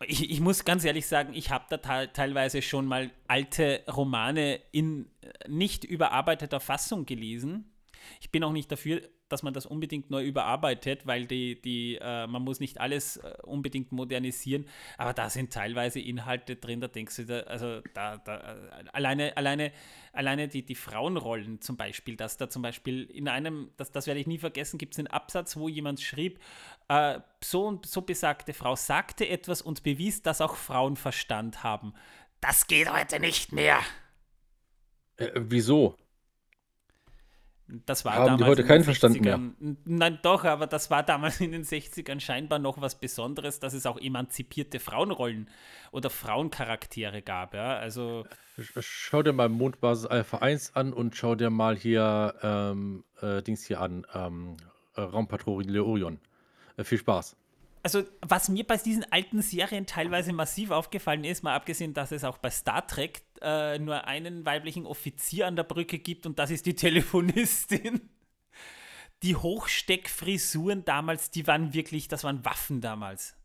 Ich, ich muss ganz ehrlich sagen, ich habe da teilweise schon mal alte Romane in äh, nicht überarbeiteter Fassung gelesen. Ich bin auch nicht dafür, dass man das unbedingt neu überarbeitet, weil die, die, äh, man muss nicht alles äh, unbedingt modernisieren, aber da sind teilweise Inhalte drin, da denkst du, da, also da, da äh, alleine, alleine, alleine die, die Frauenrollen zum Beispiel, dass da zum Beispiel in einem, das, das werde ich nie vergessen, gibt es einen Absatz, wo jemand schrieb, äh, so und so besagte Frau sagte etwas und bewies, dass auch Frauen Verstand haben. Das geht heute nicht mehr. Äh, wieso? Das war Haben die heute keinen Verstand mehr? Nein, doch, aber das war damals in den 60ern scheinbar noch was Besonderes, dass es auch emanzipierte Frauenrollen oder Frauencharaktere gab. Ja? Also schau dir mal Mondbasis Alpha 1 an und schau dir mal hier ähm, äh, Dings hier an, ähm, Raumpatrouille Orion. Äh, viel Spaß also was mir bei diesen alten Serien teilweise massiv aufgefallen ist, mal abgesehen, dass es auch bei Star Trek äh, nur einen weiblichen Offizier an der Brücke gibt und das ist die [laughs] Telefonistin. Die Hochsteckfrisuren damals, die waren wirklich, das waren Waffen damals.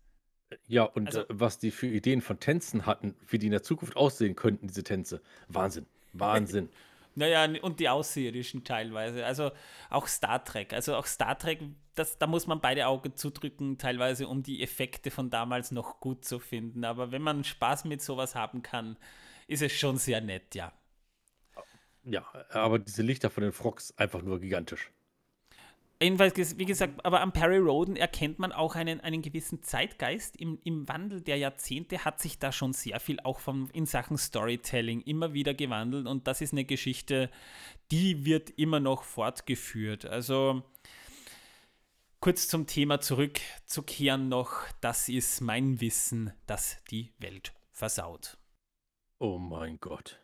Ja, und also, äh, was die für Ideen von Tänzen hatten, wie die in der Zukunft aussehen könnten, diese Tänze. Wahnsinn. Wahnsinn. Naja, und die Außerirdischen teilweise. Also auch Star Trek. Also auch Star Trek, das, da muss man beide Augen zudrücken, teilweise, um die Effekte von damals noch gut zu finden. Aber wenn man Spaß mit sowas haben kann, ist es schon sehr nett, ja. Ja, aber diese Lichter von den Frogs einfach nur gigantisch. Jedenfalls, wie gesagt, aber am Perry Roden erkennt man auch einen, einen gewissen Zeitgeist. Im, Im Wandel der Jahrzehnte hat sich da schon sehr viel auch vom, in Sachen Storytelling immer wieder gewandelt und das ist eine Geschichte, die wird immer noch fortgeführt. Also kurz zum Thema zurückzukehren noch, das ist mein Wissen, das die Welt versaut. Oh mein Gott.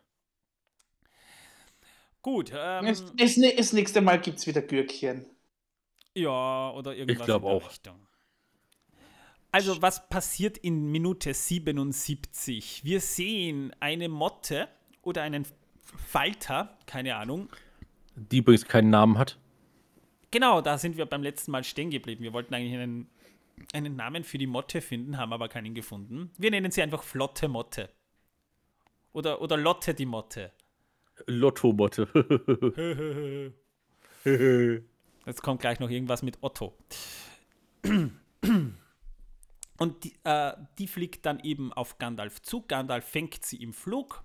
Gut. Ähm, das, das, das nächste Mal gibt es wieder Gürkchen. Ja, oder irgendwas ich glaube auch. Richtung. Also, was passiert in Minute 77? Wir sehen eine Motte oder einen Falter, keine Ahnung. Die übrigens keinen Namen hat. Genau, da sind wir beim letzten Mal stehen geblieben. Wir wollten eigentlich einen, einen Namen für die Motte finden, haben aber keinen gefunden. Wir nennen sie einfach Flotte Motte. Oder, oder Lotte die Motte. Lotto-Motte. [laughs] [laughs] Jetzt kommt gleich noch irgendwas mit Otto. [clears throat] Und die, äh, die, fliegt dann eben auf Gandalf zu. Gandalf fängt sie im Flug,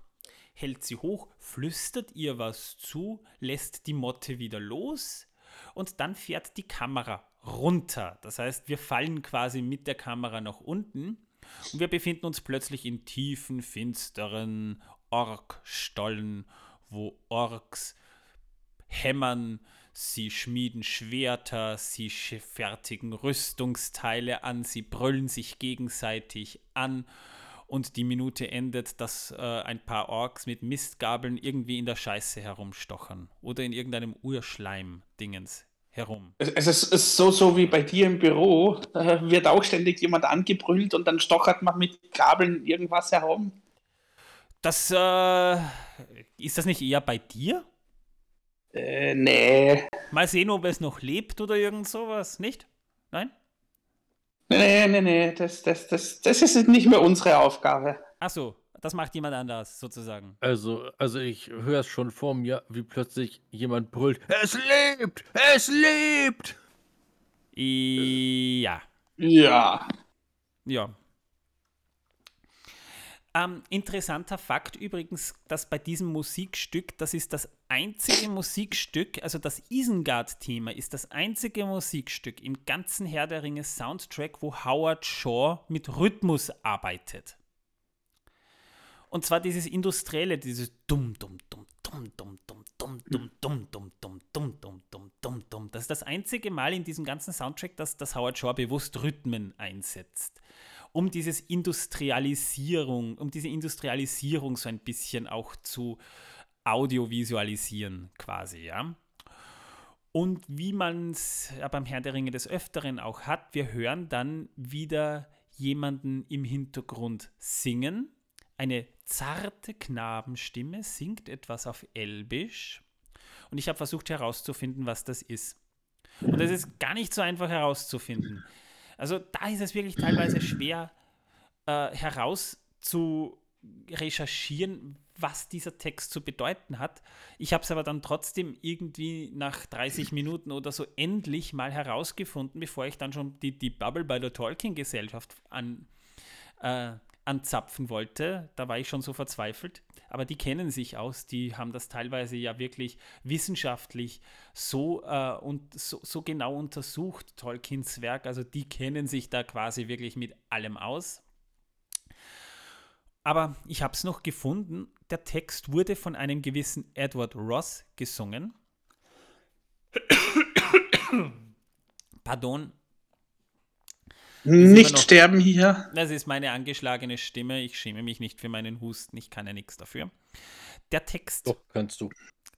hält sie hoch, flüstert ihr was zu, lässt die Motte wieder los und dann fährt die Kamera runter. Das heißt, wir fallen quasi mit der Kamera nach unten und wir befinden uns plötzlich in tiefen, finsteren Orkstollen, wo Orks hämmern, Sie schmieden Schwerter, sie fertigen Rüstungsteile an, sie brüllen sich gegenseitig an und die Minute endet, dass äh, ein paar Orks mit Mistgabeln irgendwie in der Scheiße herumstochern oder in irgendeinem Urschleim-Dingens herum. Es ist, ist, so, so wie bei dir im Büro, äh, [laughs] wird auch ständig jemand angebrüllt und dann stochert man mit Gabeln irgendwas herum. Das, äh, ist das nicht eher bei dir? Äh, nee. Mal sehen, ob es noch lebt oder irgend sowas, nicht? Nein? Nee, nee, nee, das, das, das, das ist nicht mehr unsere Aufgabe. Ach so, das macht jemand anders sozusagen? Also, also ich höre es schon vor mir, wie plötzlich jemand brüllt: Es lebt! Es lebt! Ja. Ja. Ja. Ähm, interessanter Fakt übrigens, dass bei diesem Musikstück, das ist das einzige Musikstück, also das Isengard-Thema ist das einzige Musikstück im ganzen Herr der Ringe Soundtrack, wo Howard Shaw mit Rhythmus arbeitet. Und zwar dieses Industrielle, dieses dumm, dumm, dumm, dumm, dumm, dumm, dumm, dumm, dumm, dumm, dumm, dumm, dumm, dumm, dumm, dumm. Das ist das einzige Mal in diesem ganzen Soundtrack, dass, dass Howard Shaw bewusst Rhythmen einsetzt um dieses Industrialisierung, um diese Industrialisierung so ein bisschen auch zu audiovisualisieren, quasi, ja. Und wie man es ja, beim Herrn der Ringe des Öfteren auch hat, wir hören dann wieder jemanden im Hintergrund singen. Eine zarte Knabenstimme singt etwas auf Elbisch. Und ich habe versucht herauszufinden, was das ist. Und es ist gar nicht so einfach herauszufinden. Also da ist es wirklich teilweise schwer äh, heraus zu recherchieren, was dieser Text zu bedeuten hat. Ich habe es aber dann trotzdem irgendwie nach 30 Minuten oder so endlich mal herausgefunden, bevor ich dann schon die, die Bubble bei der Tolkien-Gesellschaft an, äh, anzapfen wollte. Da war ich schon so verzweifelt. Aber die kennen sich aus, die haben das teilweise ja wirklich wissenschaftlich so äh, und so, so genau untersucht, Tolkiens Werk. Also die kennen sich da quasi wirklich mit allem aus. Aber ich habe es noch gefunden. Der Text wurde von einem gewissen Edward Ross gesungen. [coughs] Pardon, nicht sterben hier. Das ist meine angeschlagene Stimme. Ich schäme mich nicht für meinen Husten. Ich kann ja nichts dafür. Der Text. Doch, kannst du.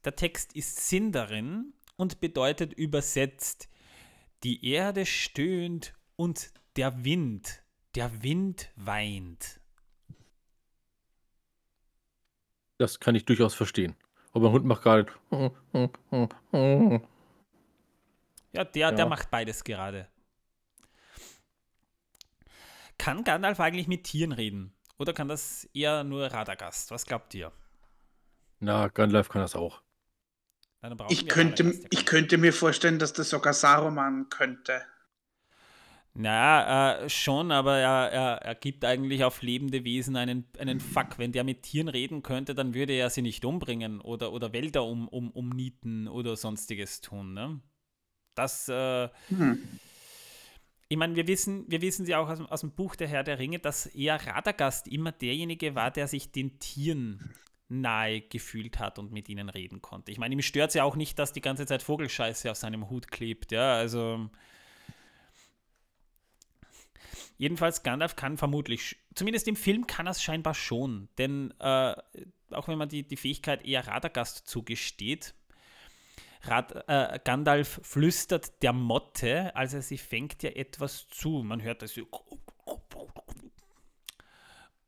Der Text ist Sindarin und bedeutet übersetzt: Die Erde stöhnt und der Wind, der Wind weint. Das kann ich durchaus verstehen. Aber mein Hund macht gerade. Ja, der, ja. der macht beides gerade. Kann Gandalf eigentlich mit Tieren reden? Oder kann das eher nur Radagast? Was glaubt ihr? Na, Gandalf kann das auch. Ich könnte, ich könnte mir vorstellen, dass das sogar Saruman könnte. Na, äh, schon, aber er, er, er gibt eigentlich auf lebende Wesen einen, einen Fuck. Wenn der mit Tieren reden könnte, dann würde er sie nicht umbringen oder, oder Wälder um, um, umnieten oder sonstiges tun. Ne? Das, äh, hm ich meine, wir wissen, wir wissen ja auch aus, aus, dem Buch Der Herr der Ringe, dass eher Radagast immer derjenige war, der sich den Tieren nahe gefühlt hat und mit ihnen reden konnte. Ich meine, ihm stört es ja auch nicht, dass die ganze Zeit Vogelscheiße auf seinem Hut klebt, ja, also jedenfalls Gandalf kann vermutlich, zumindest im Film kann er es scheinbar schon, denn äh, auch wenn man die, die Fähigkeit eher Radagast zugesteht, Rad, äh, Gandalf flüstert der Motte, also sie fängt ja etwas zu. Man hört das so.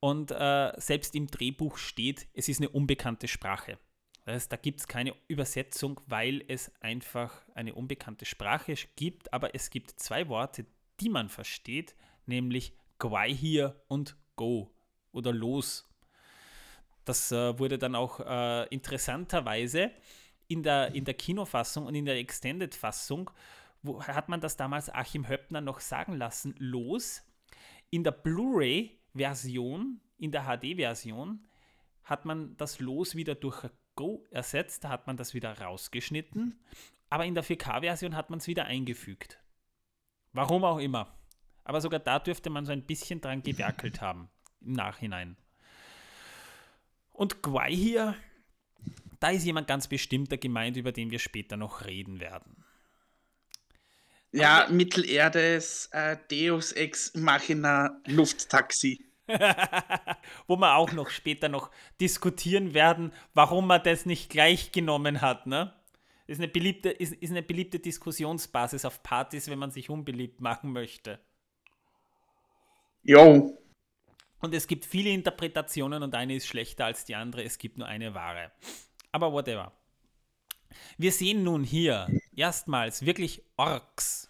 Und äh, selbst im Drehbuch steht, es ist eine unbekannte Sprache. Das heißt, da gibt es keine Übersetzung, weil es einfach eine unbekannte Sprache gibt, aber es gibt zwei Worte, die man versteht, nämlich Gwaihir und Go oder Los. Das äh, wurde dann auch äh, interessanterweise in der, in der Kinofassung und in der Extended-Fassung hat man das damals Achim Höppner noch sagen lassen, los. In der Blu-ray-Version, in der HD-Version, hat man das Los wieder durch Go ersetzt, da hat man das wieder rausgeschnitten, aber in der 4K-Version hat man es wieder eingefügt. Warum auch immer. Aber sogar da dürfte man so ein bisschen dran gewerkelt haben im Nachhinein. Und Gwai hier da ist jemand ganz bestimmter gemeint, über den wir später noch reden werden. Ja, Mittelerdes äh, Deus Ex Machina Lufttaxi. [laughs] Wo wir auch noch später noch diskutieren werden, warum man das nicht gleich genommen hat, ne? Ist eine beliebte, ist, ist eine beliebte Diskussionsbasis auf Partys, wenn man sich unbeliebt machen möchte. Jo. Und es gibt viele Interpretationen und eine ist schlechter als die andere. Es gibt nur eine wahre. Aber whatever. Wir sehen nun hier erstmals wirklich Orks.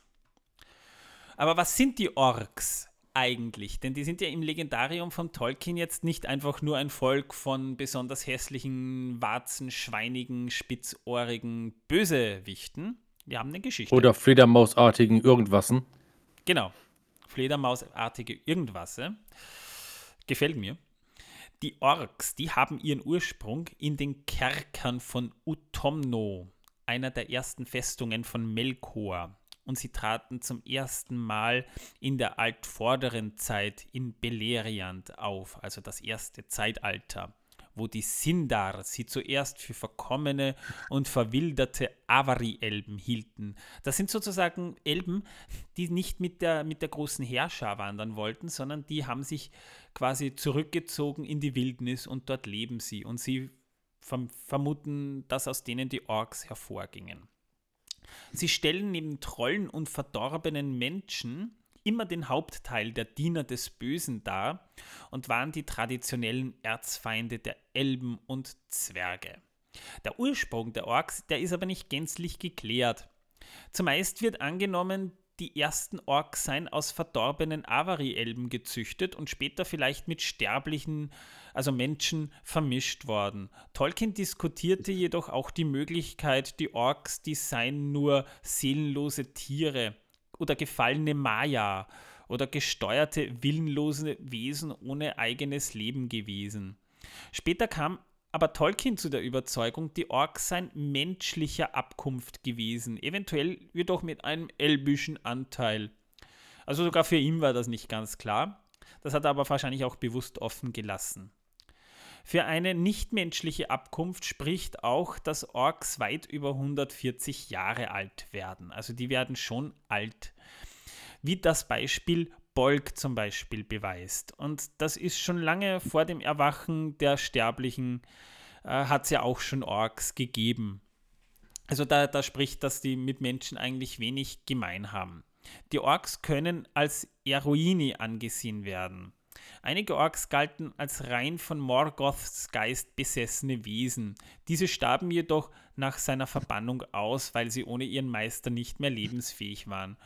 Aber was sind die Orks? eigentlich, denn die sind ja im Legendarium von Tolkien jetzt nicht einfach nur ein Volk von besonders hässlichen, warzenschweinigen, spitzohrigen Bösewichten. Die haben eine Geschichte. Oder Fledermausartigen Irgendwassen. Genau. Fledermausartige Irgendwasse. Gefällt mir. Die Orks, die haben ihren Ursprung in den Kerkern von Utomno, einer der ersten Festungen von Melkor. Und sie traten zum ersten Mal in der altvorderen Zeit in Beleriand auf, also das erste Zeitalter, wo die Sindar sie zuerst für verkommene und verwilderte Avari-Elben hielten. Das sind sozusagen Elben, die nicht mit der, mit der großen Herrscher wandern wollten, sondern die haben sich quasi zurückgezogen in die Wildnis und dort leben sie und sie vermuten, dass aus denen die Orks hervorgingen. Sie stellen neben Trollen und verdorbenen Menschen immer den Hauptteil der Diener des Bösen dar und waren die traditionellen Erzfeinde der Elben und Zwerge. Der Ursprung der Orks, der ist aber nicht gänzlich geklärt. Zumeist wird angenommen, die ersten Orks seien aus verdorbenen Avari-Elben gezüchtet und später vielleicht mit sterblichen, also Menschen, vermischt worden. Tolkien diskutierte jedoch auch die Möglichkeit, die Orks, die seien nur seelenlose Tiere oder gefallene Maya oder gesteuerte, willenlose Wesen ohne eigenes Leben gewesen. Später kam aber Tolkien zu der Überzeugung, die Orks seien menschlicher Abkunft gewesen, eventuell jedoch mit einem elbischen Anteil. Also sogar für ihn war das nicht ganz klar. Das hat er aber wahrscheinlich auch bewusst offen gelassen. Für eine nichtmenschliche Abkunft spricht auch, dass Orks weit über 140 Jahre alt werden. Also die werden schon alt. Wie das Beispiel Bolg zum Beispiel beweist. Und das ist schon lange vor dem Erwachen der Sterblichen, äh, hat es ja auch schon Orks gegeben. Also da, da spricht, dass die mit Menschen eigentlich wenig gemein haben. Die Orks können als Eroini angesehen werden. Einige Orks galten als rein von Morgoths Geist besessene Wesen. Diese starben jedoch nach seiner Verbannung aus, weil sie ohne ihren Meister nicht mehr lebensfähig waren.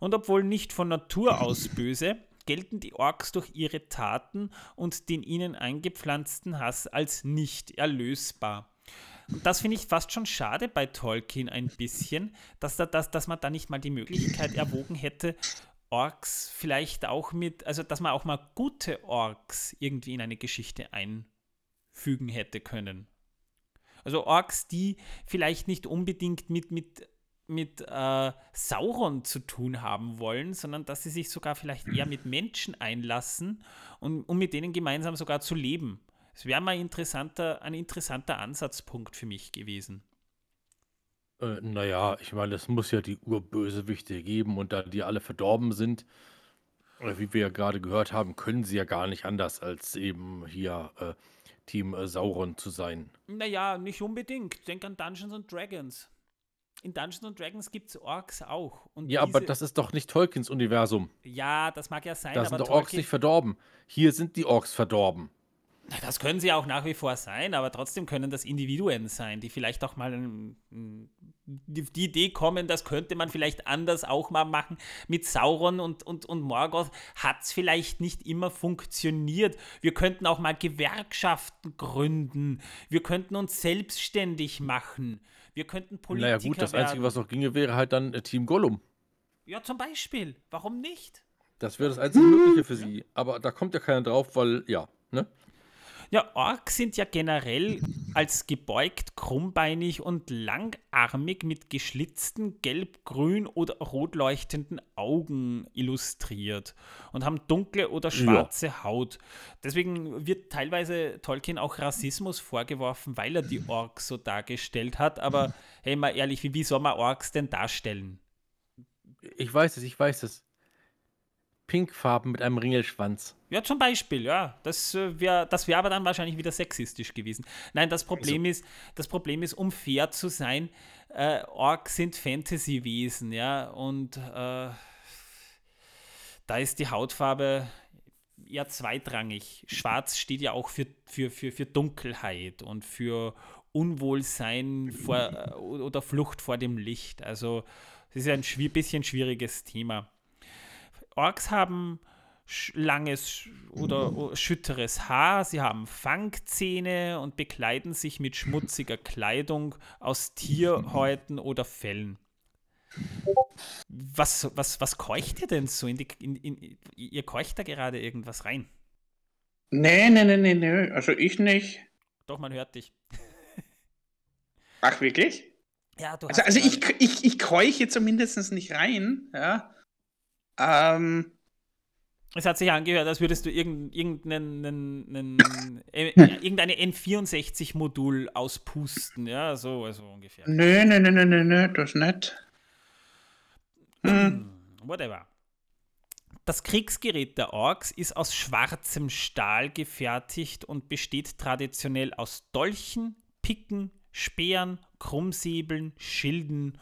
Und obwohl nicht von Natur aus [clears throat] böse, gelten die Orks durch ihre Taten und den ihnen eingepflanzten Hass als nicht erlösbar. Und das finde ich fast schon schade bei Tolkien ein bisschen, dass, da, dass, dass man da nicht mal die Möglichkeit erwogen hätte, Orks vielleicht auch mit, also dass man auch mal gute Orks irgendwie in eine Geschichte einfügen hätte können. Also Orks, die vielleicht nicht unbedingt mit, mit mit äh, Sauron zu tun haben wollen, sondern dass sie sich sogar vielleicht eher mit Menschen einlassen und um mit denen gemeinsam sogar zu leben. Das wäre mal interessanter, ein interessanter Ansatzpunkt für mich gewesen. Äh, naja, ich meine, es muss ja die Urbösewichte geben und da die alle verdorben sind, äh, wie wir ja gerade gehört haben, können sie ja gar nicht anders als eben hier äh, Team äh, Sauron zu sein. Naja, nicht unbedingt. Denk an Dungeons and Dragons in Dungeons Dragons gibt es Orks auch. Und ja, aber das ist doch nicht Tolkiens Universum. Ja, das mag ja sein. Da sind doch Orks nicht verdorben. Hier sind die Orks verdorben. Das können sie auch nach wie vor sein, aber trotzdem können das Individuen sein, die vielleicht auch mal die, die Idee kommen, das könnte man vielleicht anders auch mal machen. Mit Sauron und, und, und Morgoth hat es vielleicht nicht immer funktioniert. Wir könnten auch mal Gewerkschaften gründen. Wir könnten uns selbstständig machen. Wir könnten Politiker Naja gut, das werden. Einzige, was noch ginge, wäre halt dann äh, Team Gollum. Ja, zum Beispiel. Warum nicht? Das wäre das einzige Mögliche für sie. Aber da kommt ja keiner drauf, weil, ja, ne? Ja, Orks sind ja generell als gebeugt, krummbeinig und langarmig mit geschlitzten gelb, grün oder rot leuchtenden Augen illustriert und haben dunkle oder schwarze ja. Haut. Deswegen wird teilweise Tolkien auch Rassismus vorgeworfen, weil er die Orks so dargestellt hat. Aber hey, mal ehrlich, wie, wie soll man Orks denn darstellen? Ich weiß es, ich weiß es. Pinkfarben mit einem Ringelschwanz. Ja, zum Beispiel, ja. Das äh, wäre das wär aber dann wahrscheinlich wieder sexistisch gewesen. Nein, das Problem also. ist, das Problem ist, um fair zu sein, äh, Orks sind Fantasy-Wesen, ja, und äh, da ist die Hautfarbe eher zweitrangig. Schwarz steht ja auch für, für, für, für Dunkelheit und für Unwohlsein vor, [laughs] äh, oder Flucht vor dem Licht. Also, es ist ein schwi bisschen schwieriges Thema. Orks haben langes oder schütteres Haar, sie haben Fangzähne und bekleiden sich mit schmutziger [laughs] Kleidung aus Tierhäuten oder Fellen. Was, was, was keucht ihr denn so? In die, in, in, ihr keucht da gerade irgendwas rein? Nee, nee, nee, nee, nee. Also ich nicht. Doch, man hört dich. Ach, wirklich? Ja, du also, hast also ich, ich, ich keuche zumindest nicht rein. Ja. Ähm, es hat sich angehört, als würdest du irgendeinen, [laughs] äh, irgendeine N64-Modul auspusten, ja, so also ungefähr. Nö, nö, nö, nö, nö, nö, das nicht. Hm. Whatever. Das Kriegsgerät der Orks ist aus schwarzem Stahl gefertigt und besteht traditionell aus Dolchen, Picken, Speeren, Krummsäbeln, Schilden und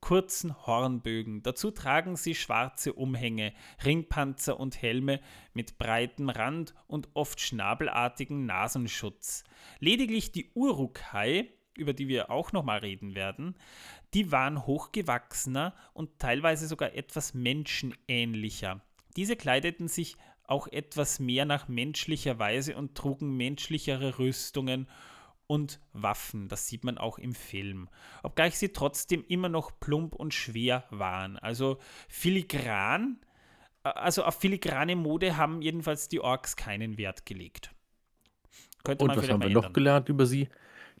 kurzen Hornbögen. Dazu tragen sie schwarze Umhänge, Ringpanzer und Helme mit breitem Rand und oft schnabelartigen Nasenschutz. Lediglich die Urukai, über die wir auch nochmal reden werden, die waren hochgewachsener und teilweise sogar etwas menschenähnlicher. Diese kleideten sich auch etwas mehr nach menschlicher Weise und trugen menschlichere Rüstungen und Waffen. Das sieht man auch im Film. Obgleich sie trotzdem immer noch plump und schwer waren. Also filigran, äh, also auf filigrane Mode haben jedenfalls die Orks keinen Wert gelegt. Könnte und was haben wir ändern. noch gelernt über sie?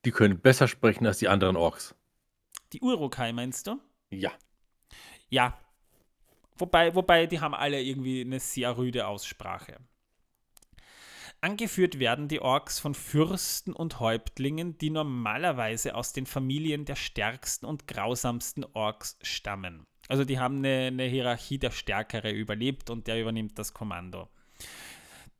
Die können besser sprechen als die anderen Orks. Die Urukai meinst du? Ja. Ja. Wobei, wobei, die haben alle irgendwie eine sehr rüde Aussprache. Angeführt werden die Orks von Fürsten und Häuptlingen, die normalerweise aus den Familien der stärksten und grausamsten Orks stammen. Also die haben eine, eine Hierarchie, der Stärkere überlebt und der übernimmt das Kommando.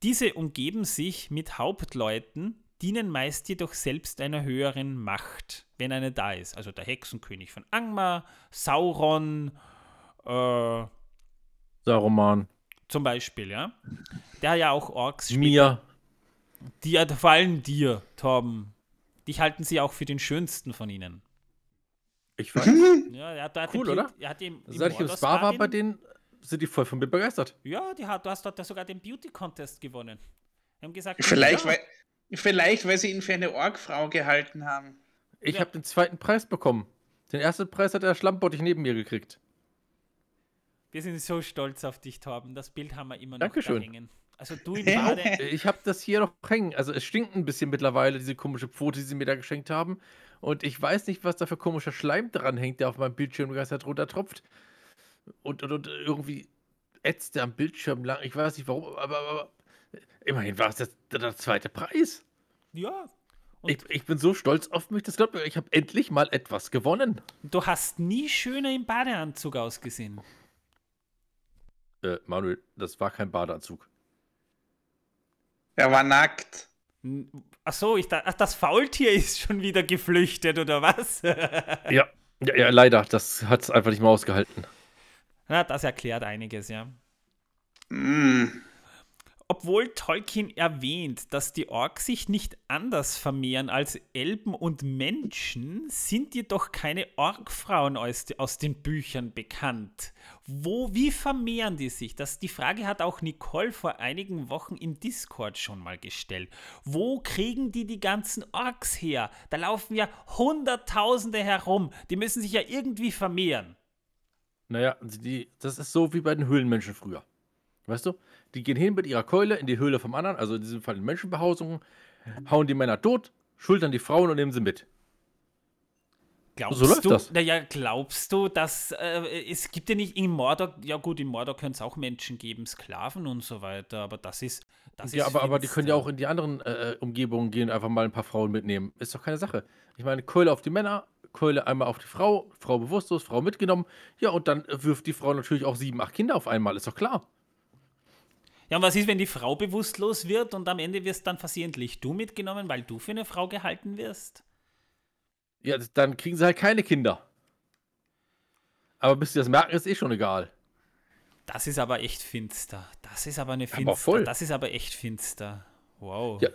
Diese umgeben sich mit Hauptleuten, dienen meist jedoch selbst einer höheren Macht, wenn eine da ist. Also der Hexenkönig von Angmar, Sauron, äh, Saruman. Zum Beispiel, ja. Der ja auch Orks Mir. Die gefallen dir, Torben. Dich halten sie auch für den schönsten von ihnen. Ich weiß. [laughs] Ja, er hat, er cool, oder? Er hat im, Seit ich im Spa war bei denen, sind die voll von mir begeistert. Ja, die hat, du hast dort sogar den Beauty Contest gewonnen. Wir haben gesagt, vielleicht, ja. weil, vielleicht weil sie ihn für eine Orgfrau gehalten haben. Ich ja. habe den zweiten Preis bekommen. Den ersten Preis hat der Schlammbottich neben mir gekriegt. Wir sind so stolz auf dich, Torben. Das Bild haben wir immer noch Dankeschön. da hängen. Also du im Bade. Ich habe das hier noch hängen. Also es stinkt ein bisschen mittlerweile, diese komische Pfote, die sie mir da geschenkt haben. Und ich weiß nicht, was da für komischer Schleim dran hängt, der auf meinem Bildschirm die ganze Zeit runtertropft. Und, und, und irgendwie ätzt der am Bildschirm lang. Ich weiß nicht warum, aber, aber immerhin war es der, der zweite Preis. Ja. Ich, ich, bin so stolz auf mich, das glaubt mir, ich habe endlich mal etwas gewonnen. Du hast nie schöner im Badeanzug ausgesehen. Äh, Manuel, das war kein Badeanzug. Er war nackt. Achso, ich dachte, ach, das Faultier ist schon wieder geflüchtet, oder was? [laughs] ja. ja, ja, leider. Das hat es einfach nicht mehr ausgehalten. Na, das erklärt einiges, ja. Mm. Obwohl Tolkien erwähnt, dass die Orks sich nicht anders vermehren als Elben und Menschen, sind jedoch keine Orkfrauen aus, aus den Büchern bekannt. Wo, wie vermehren die sich? Das, die Frage hat auch Nicole vor einigen Wochen im Discord schon mal gestellt. Wo kriegen die die ganzen Orks her? Da laufen ja Hunderttausende herum. Die müssen sich ja irgendwie vermehren. Naja, die, das ist so wie bei den Höhlenmenschen früher. Weißt du? Die gehen hin mit ihrer Keule in die Höhle vom anderen, also in diesem Fall in Menschenbehausungen, hauen die Männer tot, schultern die Frauen und nehmen sie mit. Glaubst so läuft du, das. Naja, glaubst du, dass äh, es gibt ja nicht in Mordor, ja gut, in Mordor können es auch Menschen geben, Sklaven und so weiter, aber das ist. Das ja, ist aber, aber die können ja auch in die anderen äh, Umgebungen gehen, einfach mal ein paar Frauen mitnehmen. Ist doch keine Sache. Ich meine, Keule auf die Männer, Keule einmal auf die Frau, Frau bewusstlos, Frau mitgenommen. Ja, und dann wirft die Frau natürlich auch sieben, acht Kinder auf einmal, ist doch klar. Ja, und was ist, wenn die Frau bewusstlos wird und am Ende wirst dann versehentlich du mitgenommen, weil du für eine Frau gehalten wirst? Ja, dann kriegen sie halt keine Kinder. Aber bis sie das merken, ist eh schon egal. Das ist aber echt finster. Das ist aber eine finster. Aber voll. Das ist aber echt finster. Wow. Ja,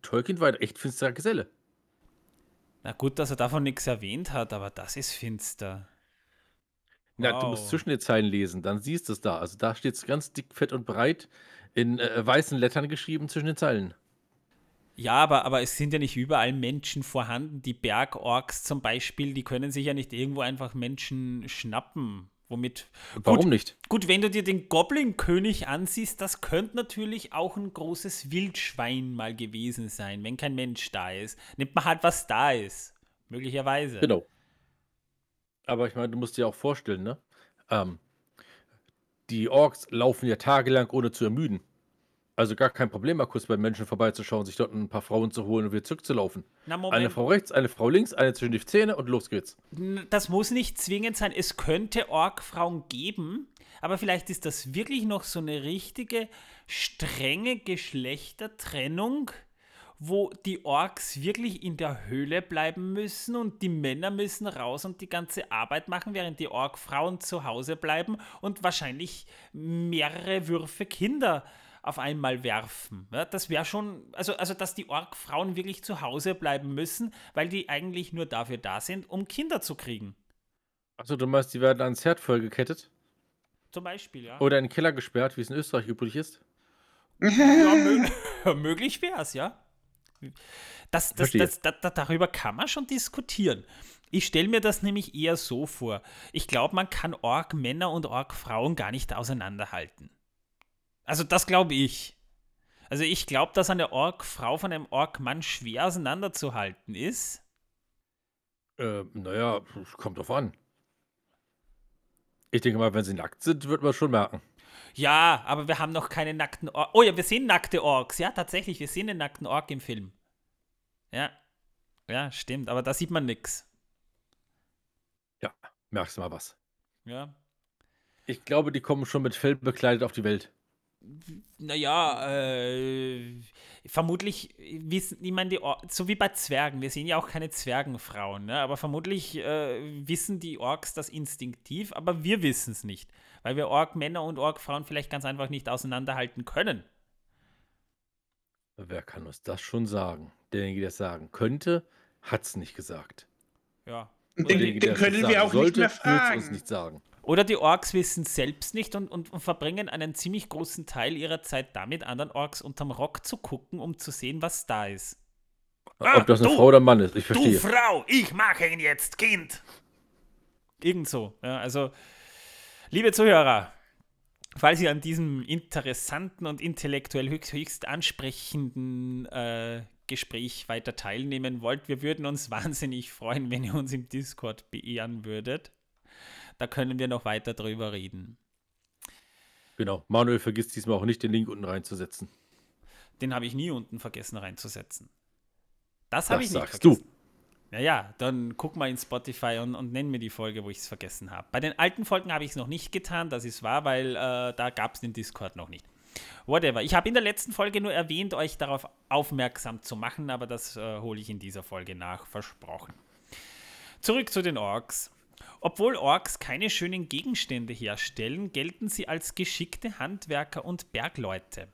Tolkien war ein echt finsterer Geselle. Na gut, dass er davon nichts erwähnt hat, aber das ist finster. Na, du musst Wow. zwischen den Zeilen lesen, dann siehst du es da. Also da steht es ganz dick, fett und breit in äh, weißen Lettern geschrieben zwischen den Zeilen. Ja, aber, aber es sind ja nicht überall Menschen vorhanden. Die Bergorks zum Beispiel, die können sich ja nicht irgendwo einfach Menschen schnappen. Womit. Warum gut, nicht? Gut, wenn du dir den Goblin-König ansiehst, das könnte natürlich auch ein großes Wildschwein mal gewesen sein, wenn kein Mensch da ist. Nimmt man halt, was da ist. Möglicherweise. Genau. Aber ich meine, du musst dir auch vorstellen, ne? Ähm, die Orks laufen ja tagelang ohne zu ermüden. Also gar kein Problem, mal kurz bei Menschen vorbeizuschauen, sich dort ein paar Frauen zu holen und wieder zurückzulaufen. Na, Eine Moment. Frau rechts, eine Frau links, eine zwischen die Zähne und los geht's. Das muss nicht zwingend sein. Es könnte Orkfrauen geben, aber vielleicht ist das wirklich noch so eine richtige, strenge Geschlechtertrennung, wo die Orks wirklich in der Höhle bleiben müssen und die Männer müssen raus und die ganze Arbeit machen, während die Orkfrauen zu Hause bleiben und wahrscheinlich mehrere Würfe Kinder auf einmal werfen. Ja, das wäre schon, also, also dass die Orkfrauen wirklich zu Hause bleiben müssen, weil die eigentlich nur dafür da sind, um Kinder zu kriegen. Achso, du meinst, die werden ans Herdfeuer gekettet Zum Beispiel, ja. oder in den Keller gesperrt, wie es in Österreich üblich ist? ja mö [laughs] möglich wäre es, ja. Das, das, das, da, da, darüber kann man schon diskutieren. Ich stelle mir das nämlich eher so vor. Ich glaube, man kann Ork-Männer und Ork-Frauen gar nicht auseinanderhalten. Also das glaube ich. Also ich glaube, dass eine Ork-Frau von einem Ork-Mann schwer auseinanderzuhalten ist. Äh, naja, kommt drauf an. Ich denke mal, wenn sie nackt sind, wird man schon merken. Ja, aber wir haben noch keine nackten Orks. Oh ja, wir sehen nackte Orks. Ja, tatsächlich, wir sehen den nackten Ork im Film. Ja. Ja, stimmt, aber da sieht man nichts. Ja, merkst du mal was. Ja. Ich glaube, die kommen schon mit Fell bekleidet auf die Welt. Naja, äh, vermutlich wissen, ich meine, so wie bei Zwergen, wir sehen ja auch keine Zwergenfrauen, ne? aber vermutlich äh, wissen die Orks das instinktiv, aber wir wissen es nicht, weil wir Ork-Männer und Ork-Frauen vielleicht ganz einfach nicht auseinanderhalten können. Wer kann uns das schon sagen? Derjenige, der es sagen könnte, hat es nicht gesagt. Ja. Und den, den nicht können wir auch sollte, nicht mehr fragen. uns nicht sagen. Oder die Orks wissen es selbst nicht und, und, und verbringen einen ziemlich großen Teil ihrer Zeit damit, anderen Orks unterm Rock zu gucken, um zu sehen, was da ist. Ah, Ob das eine du- Frau oder ein Mann ist, ich Du verstehe. Frau, ich mache ihn jetzt, Kind. Irgend so. Ja, also, liebe Zuhörer, falls ihr an diesem interessanten und intellektuell höchst, höchst ansprechenden äh, Gespräch weiter teilnehmen wollt, wir würden uns [laughs] wahnsinnig freuen, wenn ihr uns im Discord beehren würdet. Da können wir noch weiter drüber reden. Genau. Manuel vergisst diesmal auch nicht, den Link unten reinzusetzen. Den habe ich nie unten vergessen reinzusetzen. Das habe ich nicht sagst vergessen. Naja, dann guck mal in Spotify und, und nenn mir die Folge, wo ich es vergessen habe. Bei den alten Folgen habe ich es noch nicht getan, das ist wahr, weil äh, da gab es den Discord noch nicht. Whatever. Ich habe in der letzten Folge nur erwähnt, euch darauf aufmerksam zu machen, aber das äh, hole ich in dieser Folge nach, versprochen. Zurück zu den Orks. Obwohl Orks keine schönen Gegenstände herstellen, gelten sie als geschickte Handwerker und Bergleute.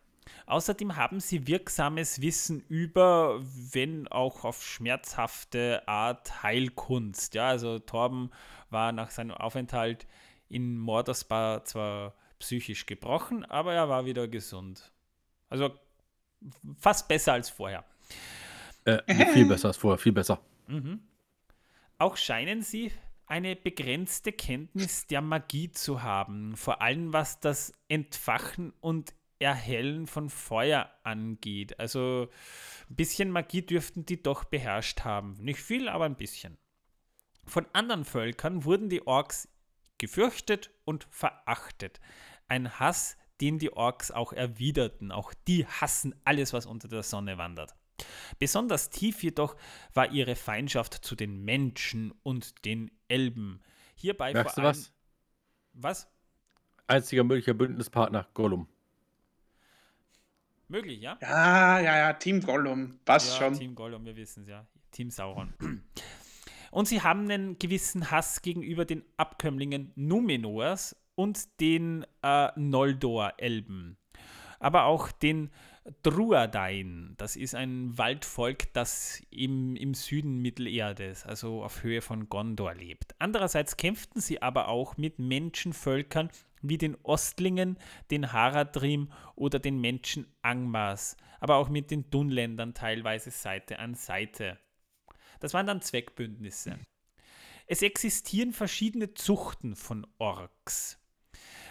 Außerdem haben sie wirksames Wissen über, wenn auch auf schmerzhafte Art, Heilkunst. Ja, also Torben war nach seinem Aufenthalt in Mordersbar zwar psychisch gebrochen, aber er war wieder gesund. Also fast besser als vorher. Äh, viel besser als vorher, viel besser. Auch scheinen sie eine begrenzte Kenntnis der Magie zu haben, vor allem was das Entfachen und Erhellen von Feuer angeht. Also ein bisschen Magie dürften die doch beherrscht haben. Nicht viel, aber ein bisschen. Von anderen Völkern wurden die Orks gefürchtet und verachtet. Ein Hass, den die Orks auch erwiderten. Auch die hassen alles, was unter der Sonne wandert. Besonders tief jedoch war ihre Feindschaft zu den Menschen und den Elben. Hierbei Merkst vor du allem, was? Was? Einziger möglicher Bündnispartner, Gollum. Möglich, ja? Ja, ja, ja, Team Gollum. Passt ja, schon. Team Gollum, wir wissen es ja. Team Sauron. Und sie haben einen gewissen Hass gegenüber den Abkömmlingen Numenors und den äh, Noldor-Elben. Aber auch den Druadain, das ist ein Waldvolk, das im, im Süden Mittelerdes, also auf Höhe von Gondor lebt. Andererseits kämpften sie aber auch mit Menschenvölkern wie den Ostlingen, den Haradrim oder den Menschen Angmas, aber auch mit den Dunländern teilweise Seite an Seite. Das waren dann Zweckbündnisse. Es existieren verschiedene Zuchten von Orks.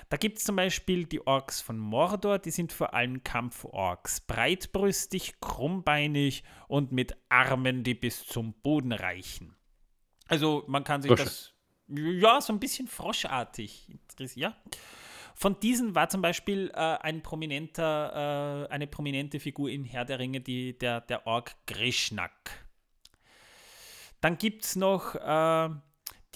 Da gibt es zum Beispiel die Orks von Mordor, die sind vor allem Kampforks, breitbrüstig, krummbeinig und mit Armen, die bis zum Boden reichen. Also man kann sich Frosche. das, ja, so ein bisschen froschartig interessieren. Ja. Von diesen war zum Beispiel äh, ein prominenter, äh, eine prominente Figur in Herr der Ringe, die, der, der Ork Grishnak. Dann gibt es noch äh,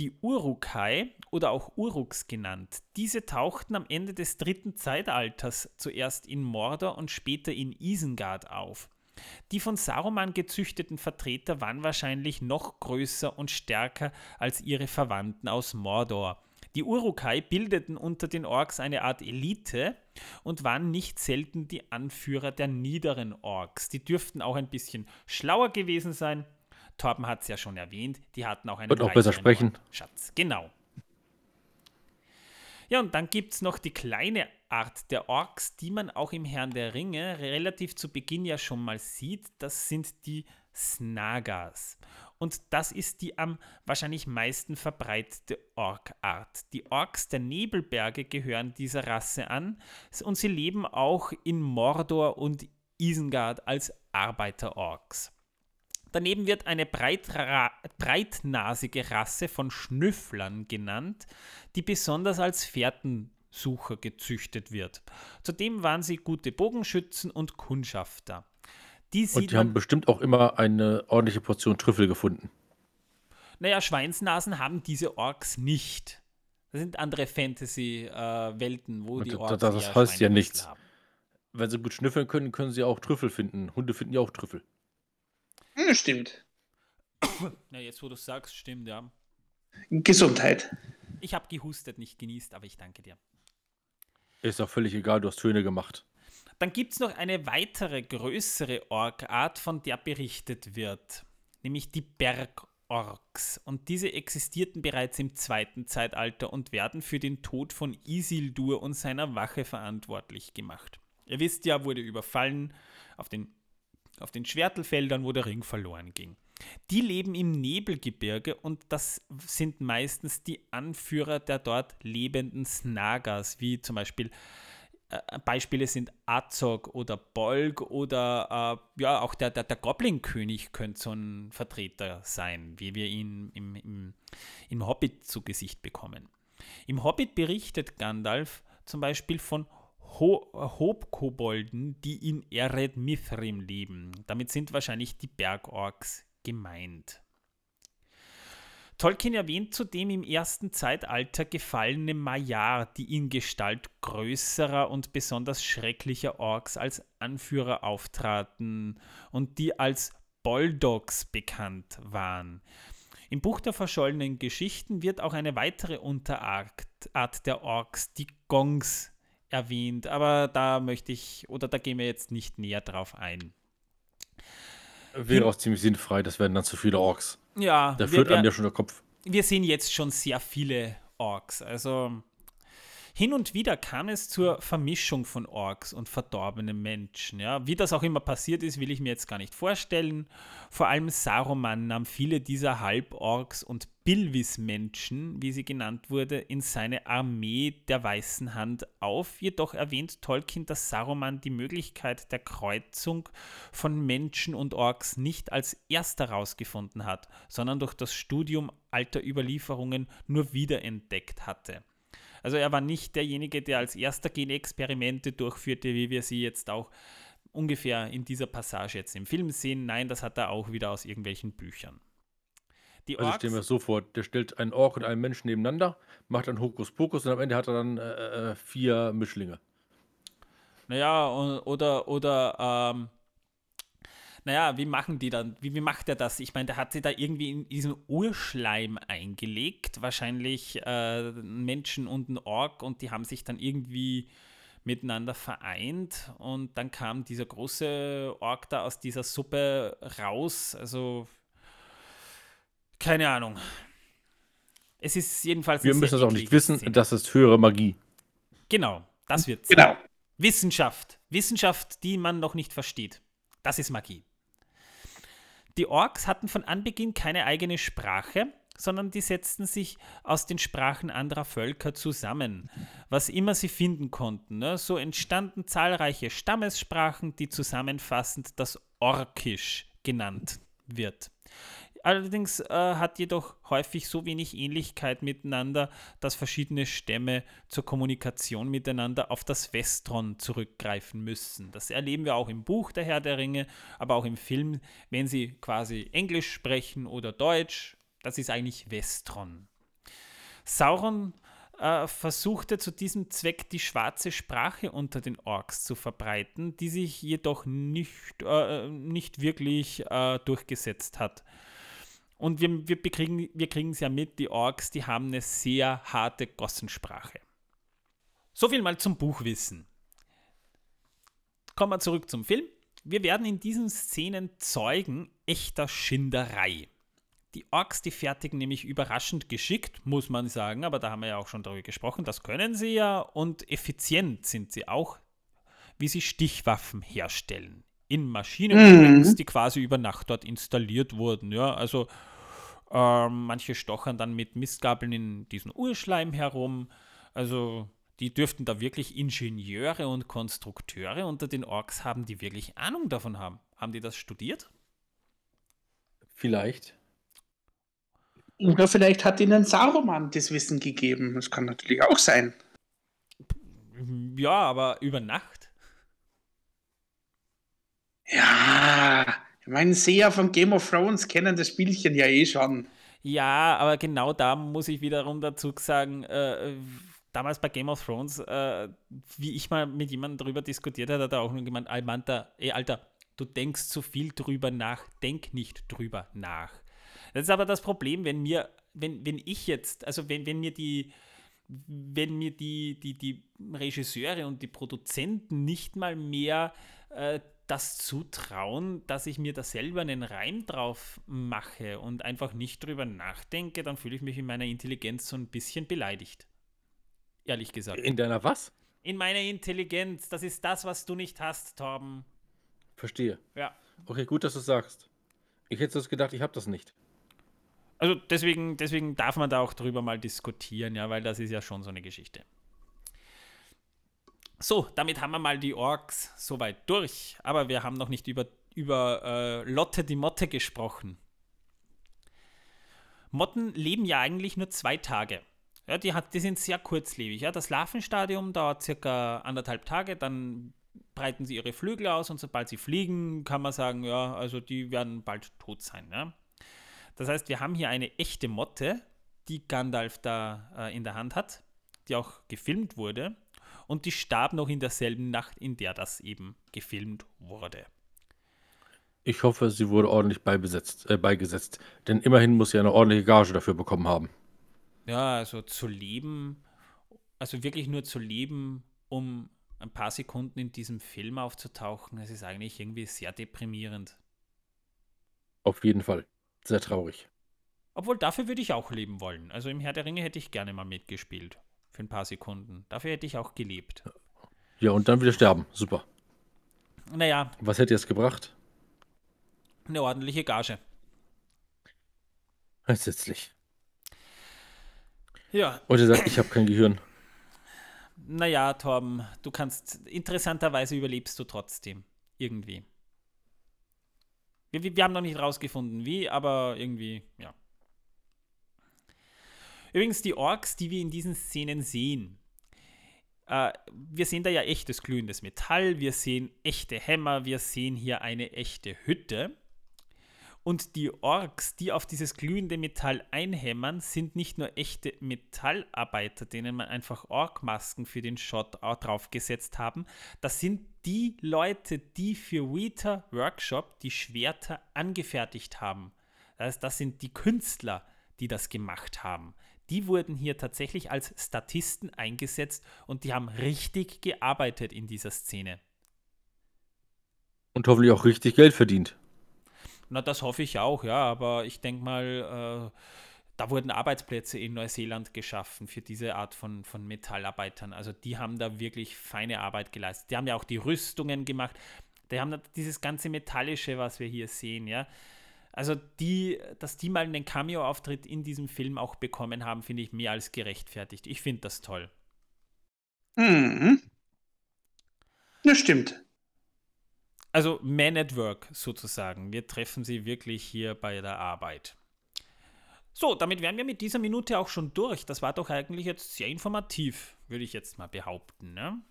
die Urukai oder auch Uruks genannt. Diese tauchten am Ende des dritten Zeitalters zuerst in Mordor und später in Isengard auf. Die von Saruman gezüchteten Vertreter waren wahrscheinlich noch größer und stärker als ihre Verwandten aus Mordor. Die Urukai bildeten unter den Orks eine Art Elite und waren nicht selten die Anführer der niederen Orks. Die dürften auch ein bisschen schlauer gewesen sein. Torben hat es ja schon erwähnt, die hatten auch einen Und auch besser sprechen. Schatz. Genau. Ja, und dann gibt es noch die kleine Art der Orks, die man auch im Herrn der Ringe relativ zu Beginn ja schon mal sieht. Das sind die Snagas. Und das ist die am wahrscheinlich meisten verbreitete Orkart. Die Orks der Nebelberge gehören dieser Rasse an und sie leben auch in Mordor und Isengard als Arbeiter-Orks. Daneben wird eine breitra- breitnasige Rasse von Schnüfflern genannt, die besonders als Fährtensucher gezüchtet wird. Zudem waren sie gute Bogenschützen und Kundschafter. Die Und die haben bestimmt auch immer eine ordentliche Portion Trüffel gefunden. naja, Schweinsnasen haben diese Orks nicht. Das sind andere Fantasy-Welten, wo Und die Orks das eher heißt ja nichts. haben. Wenn sie gut schnüffeln können, können sie auch Trüffel finden. Hunde finden ja auch Trüffel. Stimmt. Na, jetzt wo du sagst, stimmt, ja. Gesundheit. Ich habe gehustet, nicht genießt, aber ich danke dir. Ist auch völlig egal, du hast Töne gemacht. Dann gibt es noch eine weitere größere Orkart, von der berichtet wird, nämlich die Bergorks. Und diese existierten bereits im zweiten Zeitalter und werden für den Tod von Isildur und seiner Wache verantwortlich gemacht. Ihr wisst ja, wurde überfallen auf den, auf den Schwertelfeldern, wo der Ring verloren ging. Die leben im Nebelgebirge und das sind meistens die Anführer der dort lebenden Snagas, wie zum Beispiel äh, Beispiele sind Azog oder Bolg oder äh, ja, auch der, der, der Goblin-König könnte so ein Vertreter sein, wie wir ihn im, im, im Hobbit zu Gesicht bekommen. Im Hobbit berichtet Gandalf zum Beispiel von Ho Hobkobolden, die in Ered Mithrim leben. Damit sind wahrscheinlich die Bergorks gemeint. Tolkien erwähnt zudem im ersten Zeitalter gefallene Maiar, die in Gestalt größerer und besonders schrecklicher Orks als Anführer auftraten und die als Boldogs bekannt waren. Im Buch der verschollenen Geschichten wird auch eine weitere Unterart Art der Orks, die Gongs, erwähnt, aber da möchte ich, oder da gehen wir jetzt nicht näher drauf ein. Wäre auch ziemlich sinnfrei, das wären dann zu viele Orks. Ja, Da führt wir- einem ja schon der Kopf. wir sehen jetzt schon sehr viele Orks. Also hin und wieder kam es zur Vermischung von Orks und verdorbenen Menschen. Ja. Wie das auch immer passiert ist, will ich mir jetzt gar nicht vorstellen. Vor allem Saruman nahm viele dieser Halborks und Bilvis-Menschen, wie sie genannt wurde, in seine Armee der Weißen Hand auf. Jedoch erwähnt Tolkien, dass Saruman die Möglichkeit der Kreuzung von Menschen und Orks nicht als erster herausgefunden hat, sondern durch das Studium alter Überlieferungen nur wiederentdeckt hatte. Also er war nicht derjenige, der als erster Genexperimente durchführte, wie wir sie jetzt auch ungefähr in dieser Passage jetzt im Film sehen. Nein, das hat er auch wieder aus irgendwelchen Büchern. Die Also ich stelle mir das so vor, der stellt einen Ork und einen Menschen nebeneinander, macht dann Hokuspokus und am Ende hat er dann äh, äh, vier Mischlinge. Naja, oder, oder, ähm, naja, wie machen die dann, wie, wie macht er das? Ich meine, der hat sie da irgendwie in diesen Urschleim eingelegt, wahrscheinlich äh, Menschen und ein Ork und die haben sich dann irgendwie miteinander vereint und dann kam dieser große Ork da aus dieser Suppe raus. Also keine Ahnung. Es ist jedenfalls. Wir müssen es auch nicht wissen, Szene. das ist höhere Magie. Genau, das wird Genau. Wissenschaft. Wissenschaft, die man noch nicht versteht. Das ist Magie. Die Orks hatten von Anbeginn keine eigene Sprache, sondern die setzten sich aus den Sprachen anderer Völker zusammen, was immer sie finden konnten. Ne? So entstanden zahlreiche Stammessprachen, die zusammenfassend das Orkisch genannt wird. Allerdings äh, hat jedoch häufig so wenig Ähnlichkeit miteinander, dass verschiedene Stämme zur Kommunikation miteinander auf das Westron zurückgreifen müssen. Das erleben wir auch im Buch Der Herr der Ringe, aber auch im Film, wenn sie quasi Englisch sprechen oder Deutsch. Das ist eigentlich Westron. Sauron äh, versuchte zu diesem Zweck die schwarze Sprache unter den Orks zu verbreiten, die sich jedoch nicht, äh, nicht wirklich äh, durchgesetzt hat. Und wir, wir, bekriegen, wir kriegen es ja mit, die Orks, die haben eine sehr harte Gossensprache. So viel mal zum Buchwissen. Kommen wir zurück zum Film. Wir werden in diesen Szenen Zeugen echter Schinderei. Die Orks, die fertigen nämlich überraschend geschickt, muss man sagen, aber da haben wir ja auch schon darüber gesprochen, das können sie ja und effizient sind sie auch, wie sie Stichwaffen herstellen. In Maschinen Mhm. übrigens, die quasi über Nacht dort installiert wurden. Ja, also ähm, manche stochern dann mit Mistgabeln in diesen Urschleim herum. Also die dürften da wirklich Ingenieure und Konstrukteure unter den Orks haben, die wirklich Ahnung davon haben. Haben die das studiert? Vielleicht. Oder vielleicht hat ihnen Saruman das Wissen gegeben. Das kann natürlich auch sein. Ja, aber über Nacht? Ja, ich meine, Seher von Game of Thrones kennen das Spielchen ja eh schon. Ja, aber genau da muss ich wiederum dazu sagen, äh, damals bei Game of Thrones, äh, wie ich mal mit jemandem darüber diskutiert habe, hat er auch nur gemeint, Almanta, ey Alter, du denkst zu viel drüber nach, denk nicht drüber nach. Das ist aber das Problem, wenn mir, wenn, wenn ich jetzt, also wenn, wenn mir die, wenn mir die, die, die Regisseure und die Produzenten nicht mal mehr äh, das zutrauen, dass ich mir da selber einen Reim drauf mache und einfach nicht drüber nachdenke, dann fühle ich mich in meiner Intelligenz so ein bisschen beleidigt. Ehrlich gesagt. In deiner was? In meiner Intelligenz, das ist das, was du nicht hast, Torben. Verstehe. Ja. Okay, gut, dass du sagst. Ich hätte das gedacht, ich habe das nicht. Also deswegen, deswegen darf man da auch drüber mal diskutieren, ja, weil das ist ja schon so eine Geschichte. So, damit haben wir mal die Orks soweit durch, aber wir haben noch nicht über, über äh, Lotte die Motte gesprochen. Motten leben ja eigentlich nur zwei Tage. Ja, die, hat, die sind sehr kurzlebig. Ja. Das Larvenstadium dauert circa anderthalb Tage, dann breiten sie ihre Flügel aus und sobald sie fliegen, kann man sagen, ja, also die werden bald tot sein. Ja. Das heißt, wir haben hier eine echte Motte, die Gandalf da äh, in der Hand hat, die auch gefilmt wurde und die starb noch in derselben Nacht, in der das eben gefilmt wurde. Ich hoffe, sie wurde ordentlich beibesetzt, äh, beigesetzt. Denn immerhin muss sie eine ordentliche Gage dafür bekommen haben. Ja, also zu leben, also wirklich nur zu leben, um ein paar Sekunden in diesem Film aufzutauchen, das ist eigentlich irgendwie sehr deprimierend. Auf jeden Fall. Sehr traurig. Obwohl dafür würde ich auch leben wollen. Also im Herr der Ringe hätte ich gerne mal mitgespielt. Für ein paar Sekunden. Dafür hätte ich auch gelebt. Ja, und dann wieder sterben. Super. Naja, Was hätte es gebracht? eine ordentliche Gage. Entsetzlich. Ja, Und er sagt, ich habe kein Gehirn. naja, Torben, du kannst, interessanterweise überlebst du trotzdem. Irgendwie. Wir, wir wir haben noch nicht rausgefunden, wie, aber irgendwie, ja. Übrigens, die Orks, die wir in diesen Szenen sehen, äh, wir sehen da ja echtes glühendes Metall, wir sehen echte Hämmer, wir sehen hier eine echte Hütte. Und die Orks, die auf dieses glühende Metall einhämmern, sind nicht nur echte Metallarbeiter, denen man einfach Orkmasken für den Shot draufgesetzt haben. Das sind die Leute, die für Weta Workshop die Schwerter angefertigt haben. Das heißt, das sind die Künstler, die das gemacht haben. Die wurden hier tatsächlich als Statisten eingesetzt und die haben richtig gearbeitet in dieser Szene. Und hoffentlich auch richtig Geld verdient. Na, das hoffe ich auch, ja, aber ich denke mal, äh, da wurden Arbeitsplätze in Neuseeland geschaffen für diese Art von, von Metallarbeitern. Also die haben da wirklich feine Arbeit geleistet. Die haben ja auch die Rüstungen gemacht. Die haben dieses ganze Metallische, was wir hier sehen, ja. Also die, dass die mal einen Cameo-Auftritt in diesem Film auch bekommen haben, finde ich mehr als gerechtfertigt. Ich finde das toll. Mhm. Das stimmt. Also Man at Work sozusagen. Wir treffen sie wirklich hier bei der Arbeit. So, damit wären wir mit dieser Minute auch schon durch. Das war doch eigentlich jetzt sehr informativ, würde ich jetzt mal behaupten. Ne?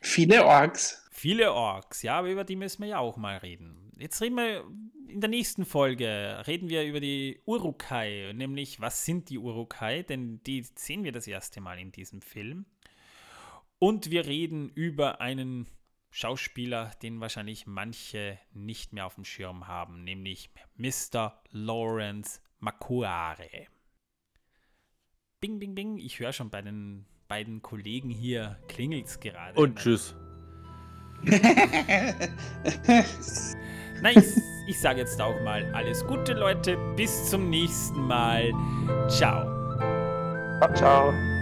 Viele Orks. Viele Orks, ja, aber über die müssen wir ja auch mal reden. Jetzt reden wir in der nächsten Folge, reden wir über die Urukai, nämlich was sind die Urukai, denn die sehen wir das erste Mal in diesem Film. Und wir reden über einen Schauspieler, den wahrscheinlich manche nicht mehr auf dem Schirm haben, nämlich Mr. Lawrence Makuare. Bing, bing, bing. Ich höre schon bei den beiden Kollegen hier klingelt's gerade. Und tschüss. [laughs] Na, ich, ich sage jetzt auch mal alles Gute, Leute. Bis zum nächsten Mal. Ciao. Ciao. ciao.